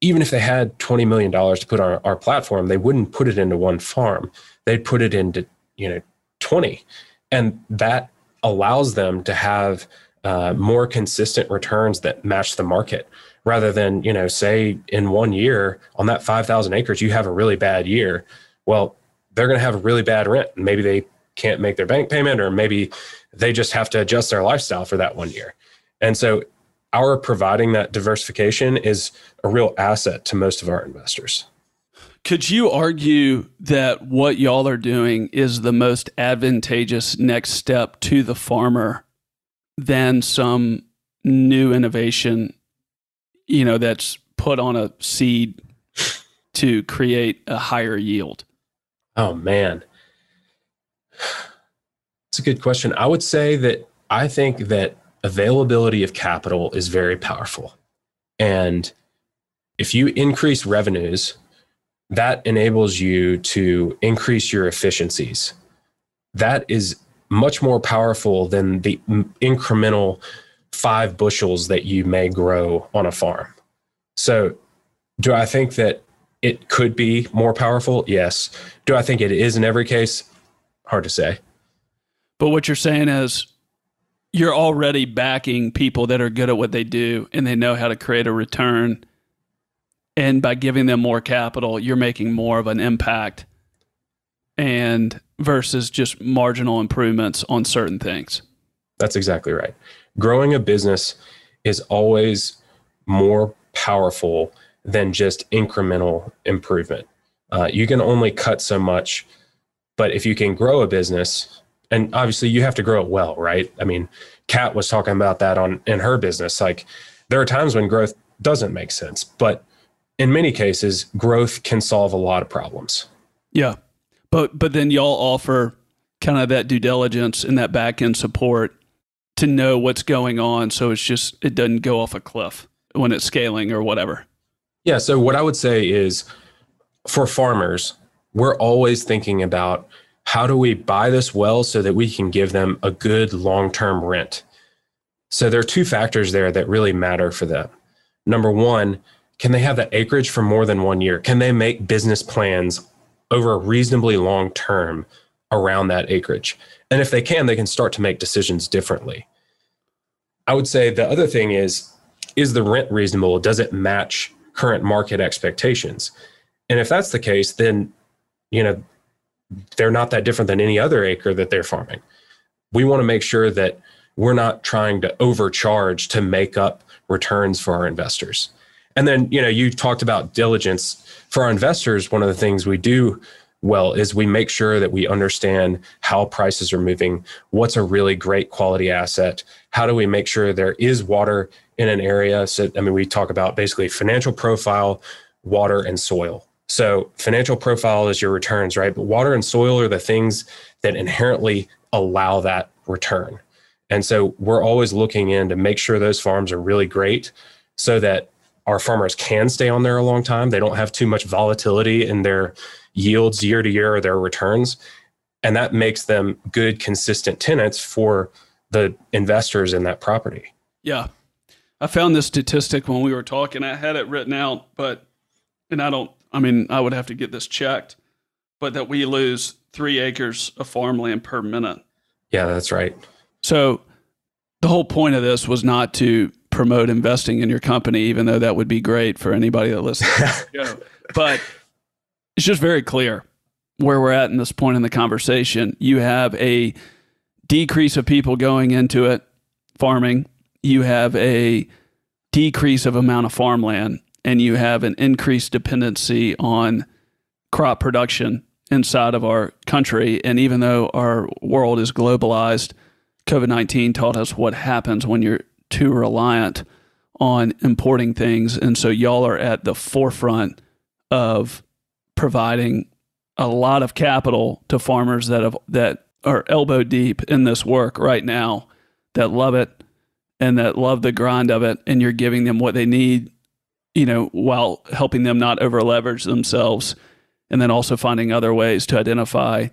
even if they had $20 million to put on our platform they wouldn't put it into one farm they'd put it into you know 20 and that allows them to have uh, more consistent returns that match the market rather than you know say in one year on that 5000 acres you have a really bad year. Well they're going to have a really bad rent. And maybe they can't make their bank payment or maybe they just have to adjust their lifestyle for that one year. And so our providing that diversification is a real asset to most of our investors. Could you argue that what y'all are doing is the most advantageous next step to the farmer than some new innovation, you know, that's put on a seed to create a higher yield? Oh man. It's a good question. I would say that I think that availability of capital is very powerful. And if you increase revenues, that enables you to increase your efficiencies. That is much more powerful than the incremental five bushels that you may grow on a farm. So, do I think that it could be more powerful? Yes. Do I think it is in every case? Hard to say. But what you're saying is you're already backing people that are good at what they do and they know how to create a return. And by giving them more capital, you're making more of an impact and versus just marginal improvements on certain things. That's exactly right. Growing a business is always more powerful than just incremental improvement. Uh, you can only cut so much, but if you can grow a business, and obviously you have to grow it well, right? I mean, Kat was talking about that on in her business. Like there are times when growth doesn't make sense, but in many cases, growth can solve a lot of problems. Yeah. But but then y'all offer kind of that due diligence and that back end support to know what's going on so it's just it doesn't go off a cliff when it's scaling or whatever. Yeah, so what I would say is for farmers, we're always thinking about how do we buy this well so that we can give them a good long term rent? So there are two factors there that really matter for them. Number one, can they have that acreage for more than one year? Can they make business plans over a reasonably long term around that acreage? And if they can, they can start to make decisions differently. I would say the other thing is is the rent reasonable? Does it match current market expectations? And if that's the case, then you know they're not that different than any other acre that they're farming. We want to make sure that we're not trying to overcharge to make up returns for our investors. And then, you know, you talked about diligence for our investors. One of the things we do well is we make sure that we understand how prices are moving, what's a really great quality asset, how do we make sure there is water in an area. So, I mean, we talk about basically financial profile, water, and soil. So, financial profile is your returns, right? But water and soil are the things that inherently allow that return. And so, we're always looking in to make sure those farms are really great so that our farmers can stay on there a long time. They don't have too much volatility in their yields year to year or their returns. And that makes them good, consistent tenants for the investors in that property. Yeah. I found this statistic when we were talking. I had it written out, but, and I don't I mean, I would have to get this checked, but that we lose three acres of farmland per minute. Yeah, that's right. So the whole point of this was not to promote investing in your company, even though that would be great for anybody that listens. <laughs> but it's just very clear. where we're at in this point in the conversation. You have a decrease of people going into it, farming. You have a decrease of amount of farmland, and you have an increased dependency on crop production inside of our country. And even though our world is globalized, COVID 19 taught us what happens when you're too reliant on importing things. And so y'all are at the forefront of providing a lot of capital to farmers that have that are elbow deep in this work right now that love it and that love the grind of it and you're giving them what they need you know while helping them not over leverage themselves and then also finding other ways to identify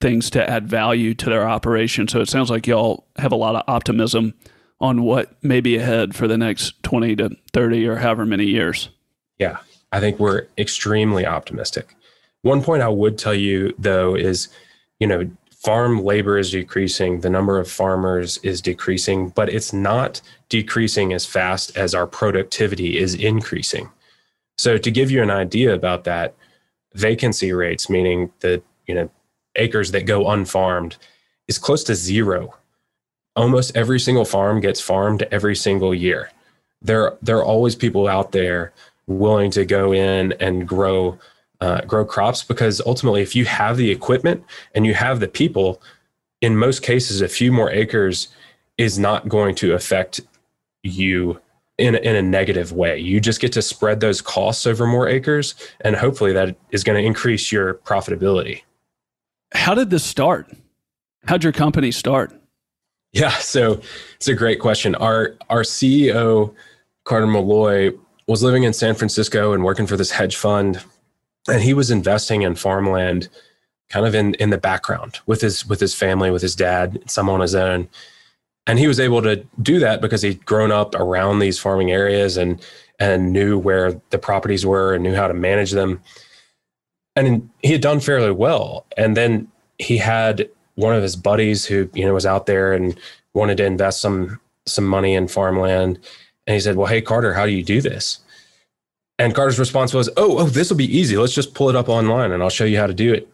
things to add value to their operation. So it sounds like y'all have a lot of optimism on what may be ahead for the next 20 to 30 or however many years. Yeah, I think we're extremely optimistic. One point I would tell you, though, is you know, farm labor is decreasing, the number of farmers is decreasing, but it's not decreasing as fast as our productivity is increasing. So, to give you an idea about that, vacancy rates, meaning the you know acres that go unfarmed, is close to zero. Almost every single farm gets farmed every single year. There, there are always people out there willing to go in and grow uh, grow crops because ultimately, if you have the equipment and you have the people, in most cases, a few more acres is not going to affect you in in a negative way. You just get to spread those costs over more acres, and hopefully that is going to increase your profitability. How did this start? How'd your company start? Yeah, so it's a great question. Our our CEO Carter Malloy was living in San Francisco and working for this hedge fund, and he was investing in farmland, kind of in in the background with his with his family, with his dad, some on his own. And he was able to do that because he'd grown up around these farming areas and and knew where the properties were and knew how to manage them. And he had done fairly well. And then he had one of his buddies who you know was out there and wanted to invest some some money in farmland. And he said well hey carter how do you do this? And carter's response was oh oh this will be easy. Let's just pull it up online and i'll show you how to do it.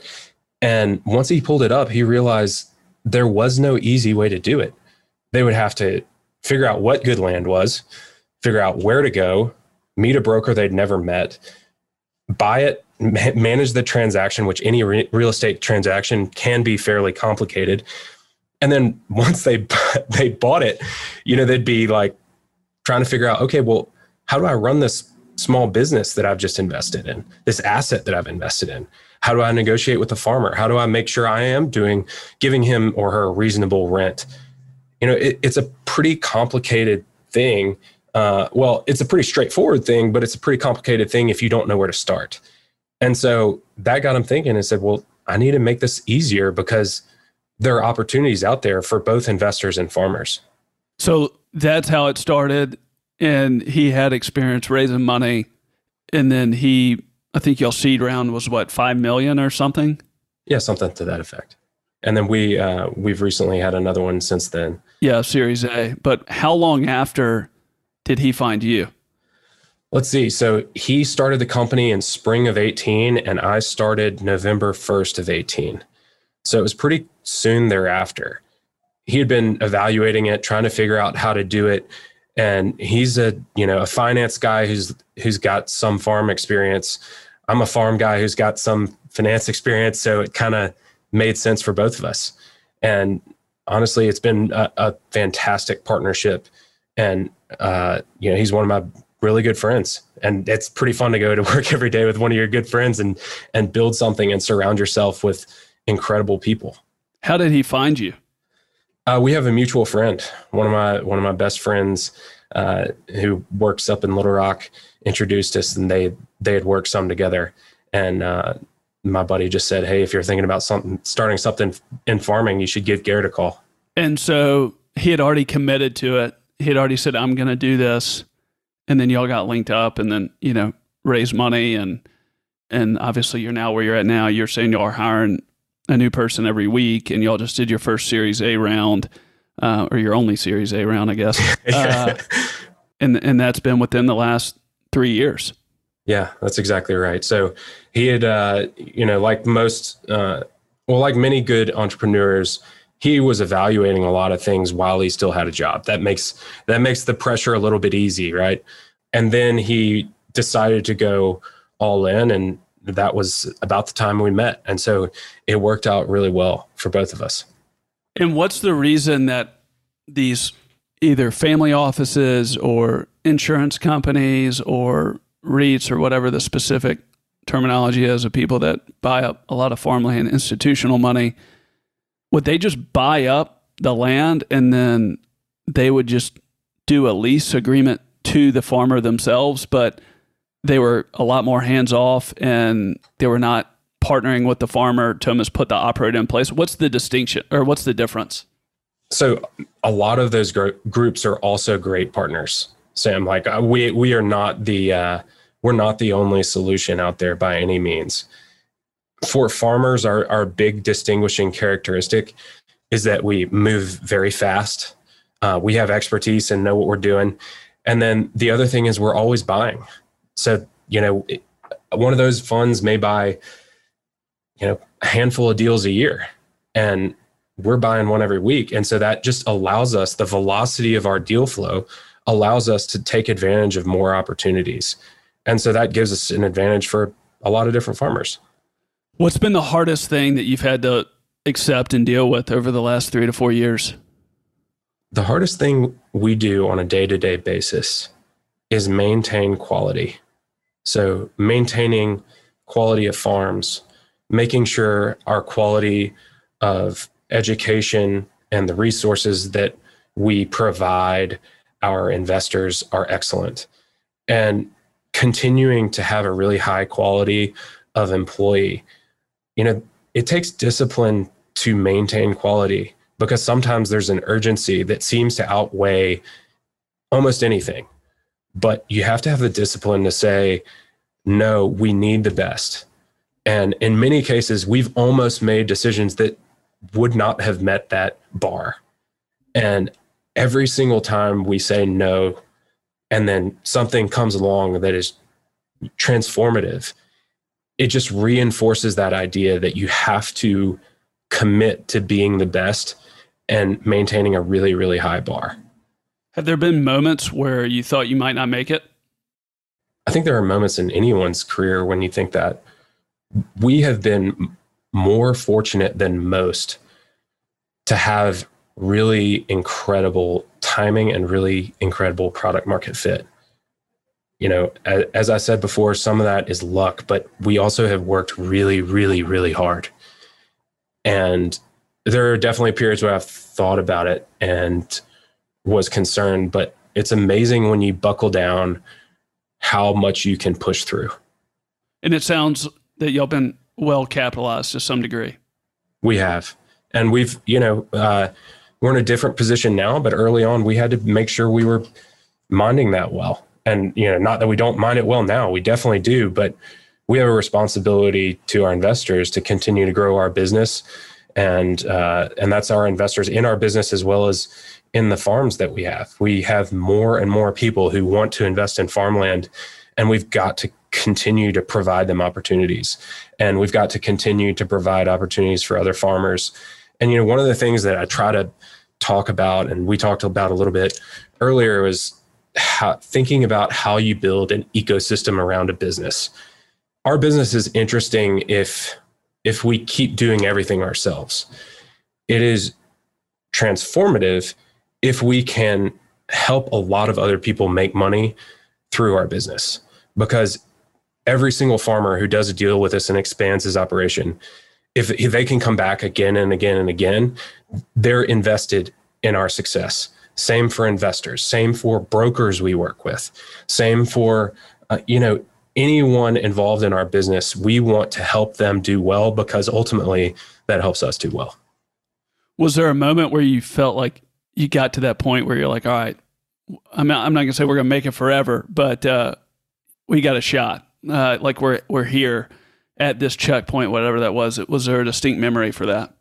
And once he pulled it up he realized there was no easy way to do it. They would have to figure out what good land was, figure out where to go, meet a broker they'd never met, buy it, ma- manage the transaction, which any re- real estate transaction can be fairly complicated. And then once they <laughs> they bought it, you know, they'd be like trying to figure out, okay, well, how do I run this small business that I've just invested in, this asset that I've invested in? How do I negotiate with the farmer? How do I make sure I am doing giving him or her a reasonable rent? you know, it, it's a pretty complicated thing. Uh, well, it's a pretty straightforward thing, but it's a pretty complicated thing if you don't know where to start. And so that got him thinking and said, well, I need to make this easier because there are opportunities out there for both investors and farmers. So that's how it started. And he had experience raising money. And then he, I think your seed round was what, 5 million or something? Yeah, something to that effect and then we uh, we've recently had another one since then. Yeah, Series A. But how long after did he find you? Let's see. So he started the company in spring of 18, and I started November 1st of 18. So it was pretty soon thereafter. He had been evaluating it, trying to figure out how to do it. And he's a, you know, a finance guy who's who's got some farm experience. I'm a farm guy who's got some finance experience. So it kind of made sense for both of us. And honestly, it's been a, a fantastic partnership. And, uh, you know, he's one of my really good friends. And it's pretty fun to go to <laughs> work every day with one of your good friends and, and build something and surround yourself with incredible people. How did he find you? Uh, we have a mutual friend, one of my one of my best friends, uh, who works up in Little Rock, introduced us, and they they had worked some together, and uh, my buddy just said, "Hey, if you're thinking about something, starting something in farming, you should give Garrott a call." And so he had already committed to it. He had already said, "I'm going to do this," and then y'all got linked up, and then you know raised money, and and obviously you're now where you're at now. You're saying y'all are hiring a new person every week, and y'all just did your first Series A round, uh, or your only Series A round, I guess. <laughs> Uh, and and that's been within the last three years. Yeah, that's exactly right. So he had, uh, you know, like most, uh, well, like many good entrepreneurs, he was evaluating a lot of things while he still had a job. That makes that makes the pressure a little bit easy, right? And then he decided to go all in, and that was about the time we met, and so it worked out really well for both of us. And what's the reason that these either family offices or insurance companies or REITs or whatever the specific terminology is of people that buy up a lot of farmland, institutional money, would they just buy up the land and then they would just do a lease agreement to the farmer themselves, but they were a lot more hands off and they were not partnering with the farmer to almost put the operator in place. What's the distinction or what's the difference? So a lot of those gr- groups are also great partners. Sam, like uh, we we are not the uh, we're not the only solution out there by any means. For farmers, our, our big distinguishing characteristic is that we move very fast. Uh, we have expertise and know what we're doing. And then the other thing is we're always buying. So, you know, one of those funds may buy, you know, a handful of deals a year. And we're buying one every week. And so that just allows us the velocity of our deal flow allows us to take advantage of more opportunities. And so that gives us an advantage for a lot of different farmers. What's been the hardest thing that you've had to accept and deal with over the last three to four years? The hardest thing we do on a day to day basis is maintain quality. So, maintaining quality of farms, making sure our quality of education and the resources that we provide our investors are excellent. And continuing to have a really high quality of employee. You know, it takes discipline to maintain quality because sometimes there's an urgency that seems to outweigh almost anything. But you have to have the discipline to say, no, we need the best. And in many cases, we've almost made decisions that would not have met that bar. And every single time we say no and then something comes along that is transformative, it just reinforces that idea that you have to commit to being the best and maintaining a really, really high bar. Have there been moments where you thought you might not make it? I think there are moments in anyone's career when you think that we have been more fortunate than most to have really incredible timing and really incredible product market fit. You know, as, as, I said before, some of that is luck, but we also have worked really, really, really hard. And there are definitely periods where I've thought about it and was concerned, but it's amazing when you buckle down how much you can push through. And it sounds that y'all been well capitalized to some degree. We have. And we've, you know, uh, we're in a different position now, but early on we had to make sure we were minding that well. And you know, not that we don't mind it well now, we definitely do, but we have a responsibility to our investors to continue to grow our business, and uh, and that's our investors in our business as well as in the farms that we have. We have more and more people who want to invest in farmland, and we've got to continue to provide them opportunities, and we've got to continue to provide opportunities for other farmers. And you know, one of the things that I try to talk about, and we talked about a little bit earlier, was how, thinking about how you build an ecosystem around a business. Our business is interesting if if we keep doing everything ourselves. It is transformative if we can help a lot of other people make money through our business because every single farmer who does a deal with us and expands his operation if, if they can come back again and again and again, they're invested in our success. Same for investors, same for brokers we work with, same for, uh, you know, anyone involved in our business. We want to help them do well because ultimately that helps us do well. Was there a moment where you felt like you got to that point where you're like, all right, I'm not, I'm not going to say we're going to make it forever, but uh, we got a shot. Uh, like we're, we're here at this checkpoint, whatever that was. It was there a distinct memory for that?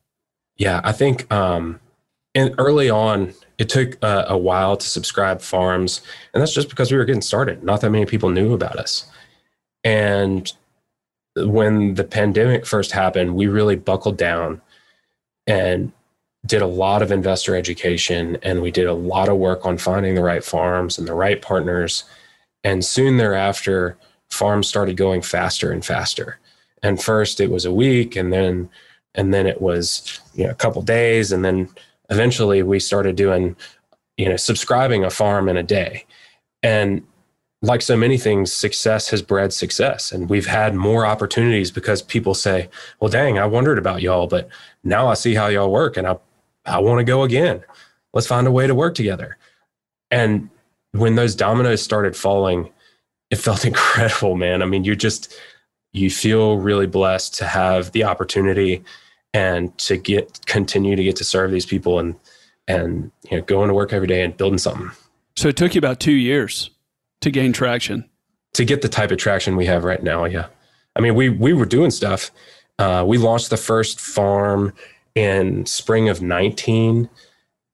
Yeah, I think um, and early on, it took uh, a while to subscribe farms, and that's just because we were getting started. Not that many people knew about us. And when the pandemic first happened, we really buckled down and did a lot of investor education and we did a lot of work on finding the right farms and the right partners. And soon thereafter, farms started going faster and faster. And first it was a week and then and then it was you know a couple days and then eventually we started doing you know subscribing a farm in a day. And like so many things, success has bred success. And we've had more opportunities because people say, well, dang, I wondered about y'all, but now I see how y'all work and I, I want to go again. Let's find a way to work together. And when those dominoes started falling, it felt <laughs> incredible, man. I mean, you just, you feel really blessed to have the opportunity and to get, continue to get to serve these people and, and, you know, going to work every day and building something. So it took you about two years to gain traction? To get the type of traction we have right now, yeah. I mean, we we were doing stuff. Uh, we launched the first farm in spring of 19.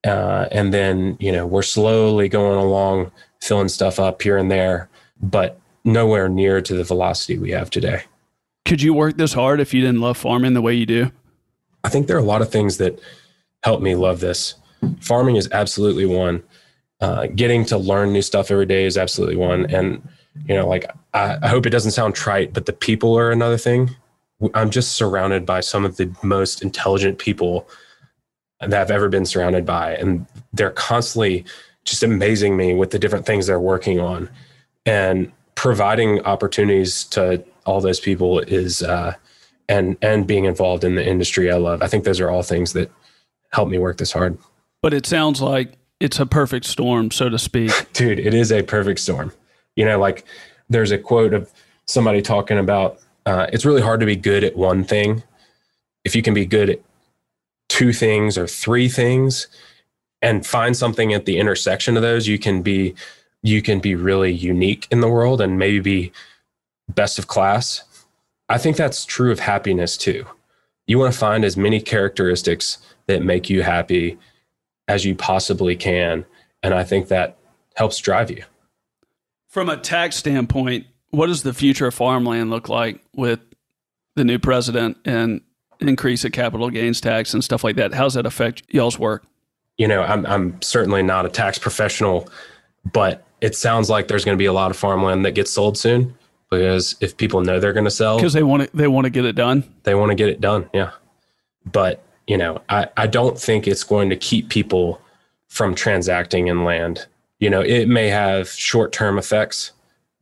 Uh, and then, you know, we're slowly going along, filling stuff up here and there, but nowhere near to the velocity we have today. Could you work this hard if you didn't love farming the way you do? I think there are a lot of things that help me love this. Farming is absolutely one uh, getting to learn new stuff every day is absolutely one. And, you know, like, I, I hope it doesn't sound trite, but the people are another thing. I'm just surrounded by some of the most intelligent people that I've ever been surrounded by. And they're constantly just amazing me with the different things they're working on. And providing opportunities to all those people is, uh, and, and being involved in the industry I love. I think those are all things that help me work this hard. But it sounds like it's a perfect storm, so to speak. <laughs> Dude, it is a perfect storm. You know, like there's a quote of somebody talking about uh, it's really hard to be good at one thing. If you can be good at two things or three things and find something at the intersection of those, you can be you can be really unique in the world and maybe be best of class. I think that's true of happiness too. You want to find as many characteristics that make you happy as you possibly can. And I think that helps drive you. From a tax standpoint, what does the future of farmland look like with the new president and increase of capital gains tax and stuff like that? How does that affect y'all's work? You know, I'm, I'm certainly not a tax professional, but it sounds like there's going to be a lot of farmland that gets sold soon because if people know they're going to sell, because they want to, they want to get it done. They want to get it done. Yeah. But you know, I, I don't think it's going to keep people from transacting in land. You know, it may have short term effects,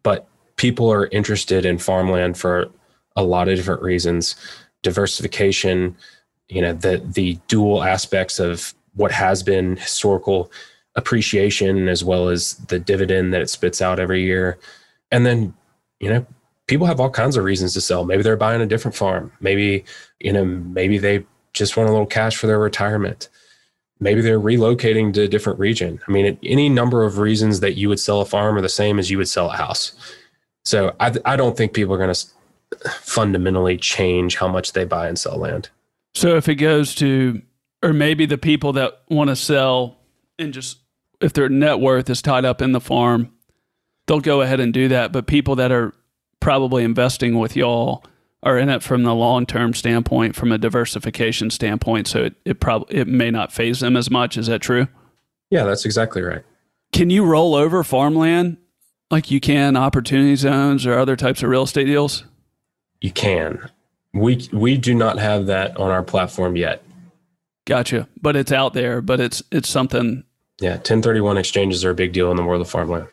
but people are interested in farmland for a lot of different reasons. Diversification, you know, the the dual aspects of what has been historical appreciation as well as the dividend that it spits out every year. And then, you know, people have all kinds of reasons to sell. Maybe they're buying a different farm. Maybe, you know, maybe they just want a little cash for their retirement. Maybe they're relocating to a different region. I mean, any number of reasons that you would sell a farm are the same as you would sell a house. So I, I don't think people are going to fundamentally change how much they buy and sell land. So if it goes to, or maybe the people that want to sell and just, if their net worth is tied up in the farm, they'll go ahead and do that. But people that are probably investing with y'all are in it from the long term standpoint, from a diversification standpoint. So it, it probably it may not faze them as much. Is that true? Yeah, that's exactly right. Can you roll over farmland like you can opportunity zones or other types of real estate deals? You can. We we do not have that on our platform yet. Gotcha. But it's out there, but it's it's something Yeah, 1031 exchanges are a big deal in the world of farmland.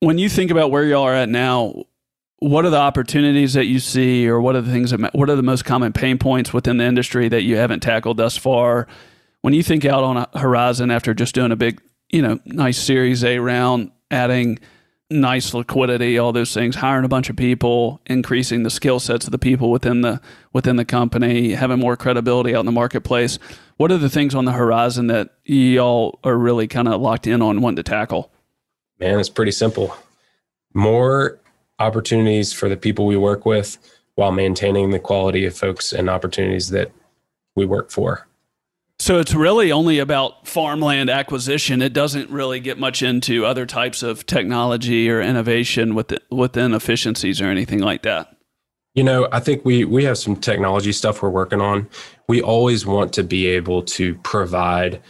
When you think about where y'all are at now, what are the opportunities that you see or what are the things that what are the most common pain points within the industry that you haven't tackled thus far? When you think out on a horizon after just doing a big you know nice series a round adding nice liquidity all those things hiring a bunch of people increasing the skill sets of the people within the within the company having more credibility out in the marketplace what are the things on the horizon that y'all are really kind of locked in on wanting to tackle man it's pretty simple more opportunities for the people we work with while maintaining the quality of folks and opportunities that we work for. So it's really only about farmland acquisition. It doesn't really get much into other types of technology or innovation within, within efficiencies or anything like that. You know, I think we we have some technology stuff we're working on. We always want to be able to provide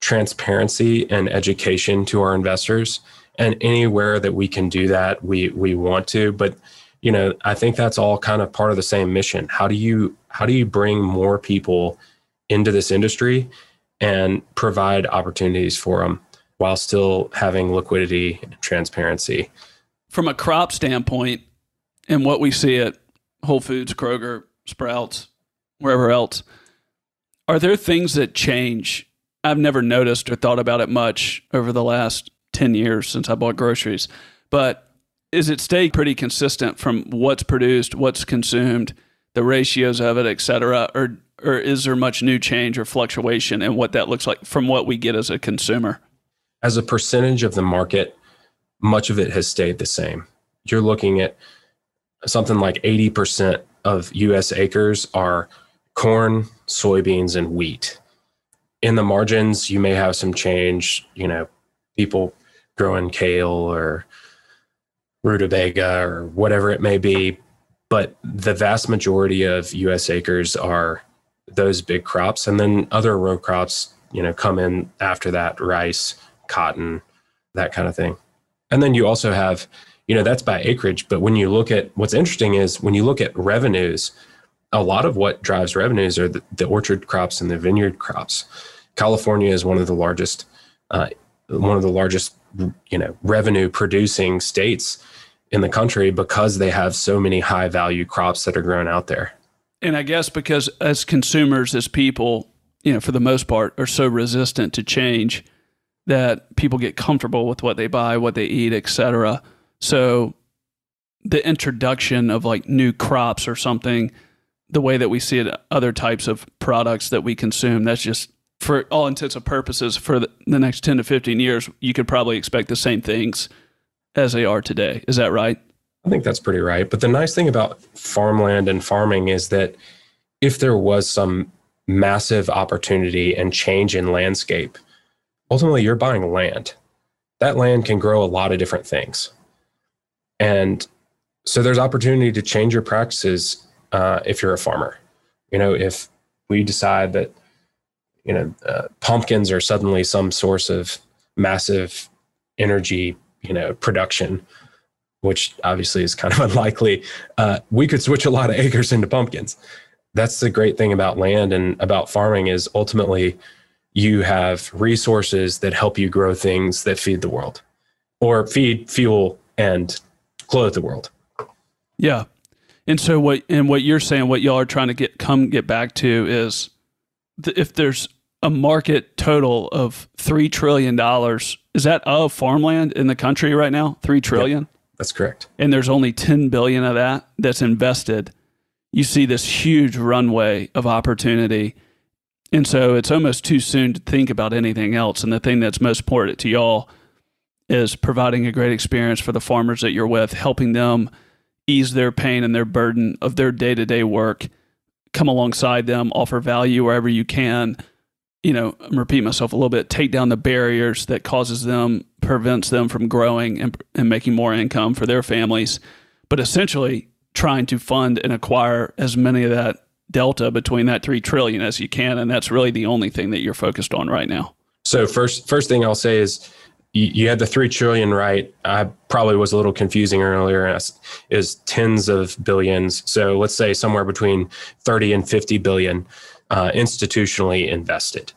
transparency and education to our investors, and anywhere that we can do that, we we want to. But you know, I think that's all kind of part of the same mission. How do you how do you bring more people into this industry and provide opportunities for them while still having liquidity and transparency? From a crop standpoint, and what we see at Whole Foods, Kroger, Sprouts, wherever else, are there things that change? I've never noticed or thought about it much over the last 10 years since I bought groceries, but is it stayed pretty consistent from what's produced, what's consumed, the ratios of it, et cetera? Or, or is there much new change or fluctuation in what that looks like from what we get as a consumer? As a percentage of the market, much of it has stayed the same. You're looking at something like 80% of US acres are corn, soybeans, and wheat. In the margins, you may have some change, you know, people growing kale or rutabaga or whatever it may be. But the vast majority of US acres are those big crops. And then other row crops, you know, come in after that rice, cotton, that kind of thing. And then you also have you know that's by acreage but when you look at what's interesting is when you look at revenues a lot of what drives revenues are the, the orchard crops and the vineyard crops california is one of the largest uh, one of the largest you know revenue producing states in the country because they have so many high value crops that are grown out there. And i guess because as consumers as people you know for the most part are so resistant to change that people get comfortable with what they buy what they eat etc so the introduction of like new crops or something, the way that we see it, other types of products that we consume, that's just for all intents and purposes for the, next 10 to 15 years, you could probably expect the same things as they are today. Is that right? I think that's pretty right. But the nice thing about farmland and farming is that if there was some massive opportunity and change in landscape, ultimately you're buying land. That land can grow a lot of different things. And so there's opportunity to change your practices uh, if you're a farmer. You know, if we decide that, you know, uh, pumpkins are suddenly some source of massive energy, you know, production, which obviously is kind of <laughs> unlikely, uh, we could switch a lot of <laughs> acres into pumpkins. That's the great thing about land and about farming is ultimately you have resources that help you grow things that feed the world or feed fuel and clothe the world. Yeah. And so what and what you're saying, what y'all are trying to get come get back to is if there's a market total of three trillion dollars, is that of farmland in the country right now? Three trillion. Yep, that's correct. And there's only ten billion of that that's invested. You see this huge runway of opportunity. And so it's almost too soon to think about anything else. And the thing that's most important to y'all is providing a great experience for the farmers that you're with, helping them ease their pain and their burden of their day to day work, come alongside them, offer value wherever you can. You know, I'm repeat myself a little bit, take down the barriers that causes them, prevents them from growing and, and making more income for their families, but essentially trying to fund and acquire as many of that delta between that 3 trillion as you can. And that's really the only thing that you're focused on right now. So first, first thing I'll say is you, had the three trillion right. I probably was a little confusing earlier. Is tens of billions. So let's say somewhere between thirty and fifty billion uh, institutionally invested.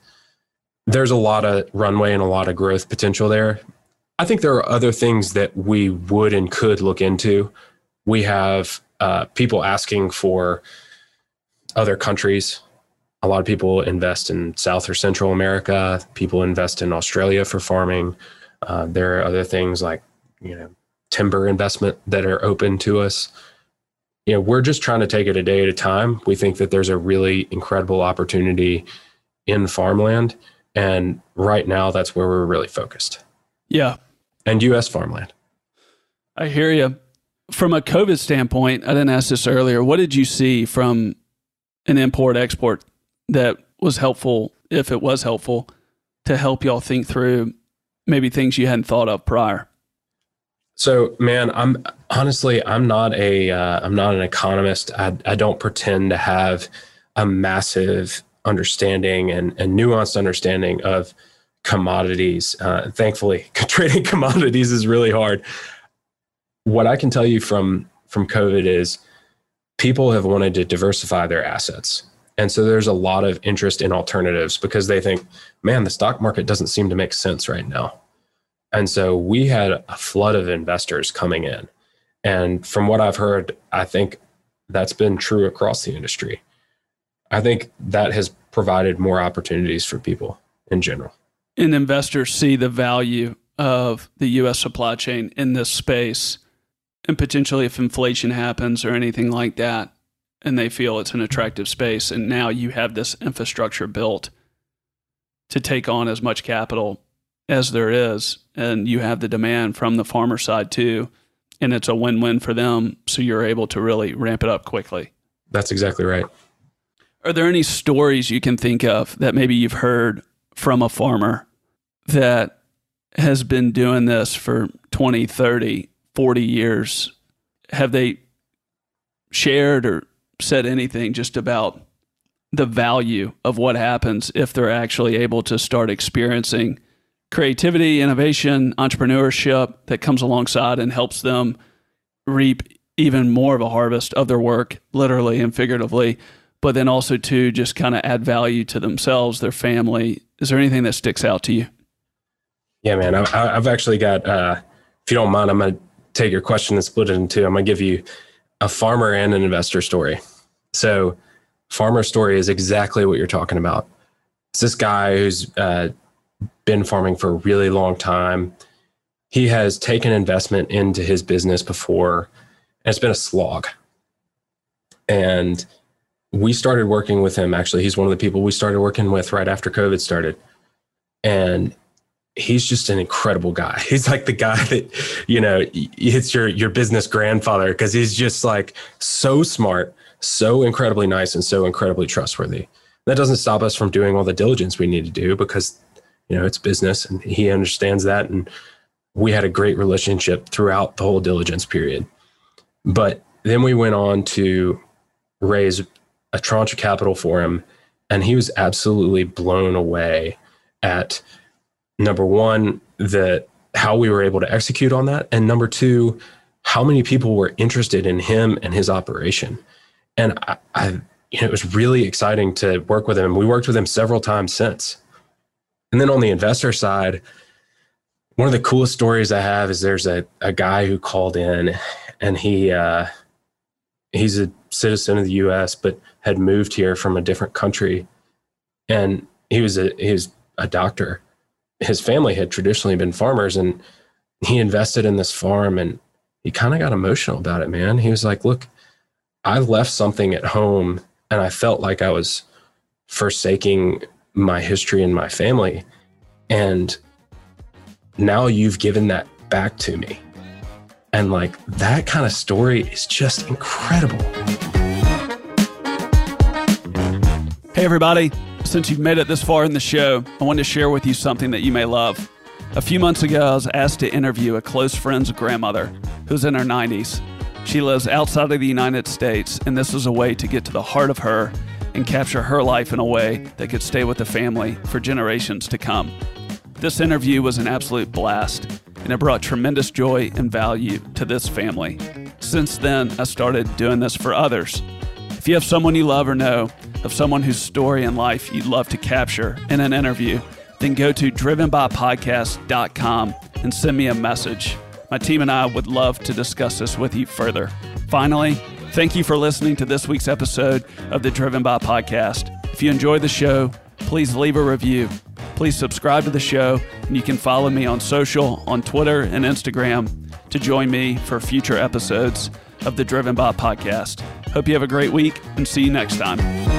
There's a lot of runway and a lot of growth potential there. I think there are other things that we would and could look into. We have uh, people asking for other countries a lot of people invest in South or Central America. People invest in Australia for farming. Uh, there are other things like, you know, timber investment that are open to us. You know, we're just trying to take it a day at a time. We think that there's a really incredible opportunity in farmland. And right now, that's where we're really focused. Yeah. And US farmland. I hear you. From a COVID standpoint, I didn't ask this earlier. What did you see from an import export that was helpful if it was helpful, to help y'all think through maybe things you hadn't thought of prior? So, man, I'm honestly I'm not a am uh, not an economist. I I don't pretend to have a massive understanding and, and nuanced understanding of commodities. Uh, thankfully, <laughs> trading commodities is really hard. What I can tell you from from COVID is people have wanted to diversify their assets. And so there's a lot of interest in alternatives because they think, man, the stock market doesn't seem to make sense right now. And so we had a flood of investors coming in. And from what I've heard, I think that's been true across the industry. I think that has provided more opportunities for people in general. And investors see the value of the US supply chain in this space. And potentially, if inflation happens or anything like that, and they feel it's an attractive space, and now you have this infrastructure built to take on as much capital as there is, and you have the demand from the farmer side too, and it's a win win for them. So you're able to really ramp it up quickly. That's exactly right. Are there any stories you can think of that maybe you've heard from a farmer that has been doing this for 20, 30, 40 years? Have they shared or said anything just about the value of what happens if they're actually able to start experiencing creativity, innovation, entrepreneurship that comes alongside and helps them reap even more of a harvest of their work, literally and figuratively, but then also to just kind of add value to themselves, their family. Is there anything that sticks out to you? Yeah, man. I, have actually got, uh, if you don't mind, I'm going to take your question and split it in two. I'm going to give you a farmer and an investor story. So, farmer story is exactly what you're talking about. It's this guy who's uh, been farming for a really long time. He has taken investment into his business before, and it's been a slog. And we started working with him. Actually, he's one of the people we started working with right after COVID started. And he's just an incredible guy. <laughs> He's like the guy that, you know, it's your your business grandfather because he's just like so smart, so incredibly nice, and so incredibly trustworthy. That doesn't stop us from doing all the diligence we need to do because you know, it's business and he understands that. And we had a great relationship throughout the whole diligence period. But then we went on to raise a tranche of capital for him. And he was absolutely blown away at number one, the how we were able to execute on that. And number two, how many people were interested in him and his operation. And I, I you know, it was really exciting to work with him. We worked with him several times since. And then on the investor side, one of the coolest stories I have is there's a, a guy who called in and he uh, he's a citizen of the US but had moved here from a different country and he was a he was a doctor. His family had traditionally been farmers and he invested in this farm and he kind of got emotional about it, man. He was like, "Look, I left something at home and I felt like I was forsaking my history and my family. And now you've given that back to me. And like that kind of story is just incredible. Hey, everybody. Since you've made it this far in the show, I wanted to share with you something that you may love. A few months ago, I was asked to interview a close friend's grandmother who's in her 90s. She lives outside of the United States, and this was a way to get to the heart of her and capture her life in a way that could stay with the family for generations to come. This interview was an absolute blast, and it brought tremendous joy and value to this family. Since then, I started doing this for others. If you have someone you love or know, of someone whose story and life you'd love to capture in an interview, then go to drivenbypodcast.com and send me a message. My team and I would love to discuss this with you further. Finally, Thank you for listening to this week's episode of the Driven By podcast. If you enjoy the show, please leave a review. Please subscribe to the show, and you can follow me on social, on Twitter and Instagram to join me for future episodes of the Driven By podcast. Hope you have a great week and see you next time.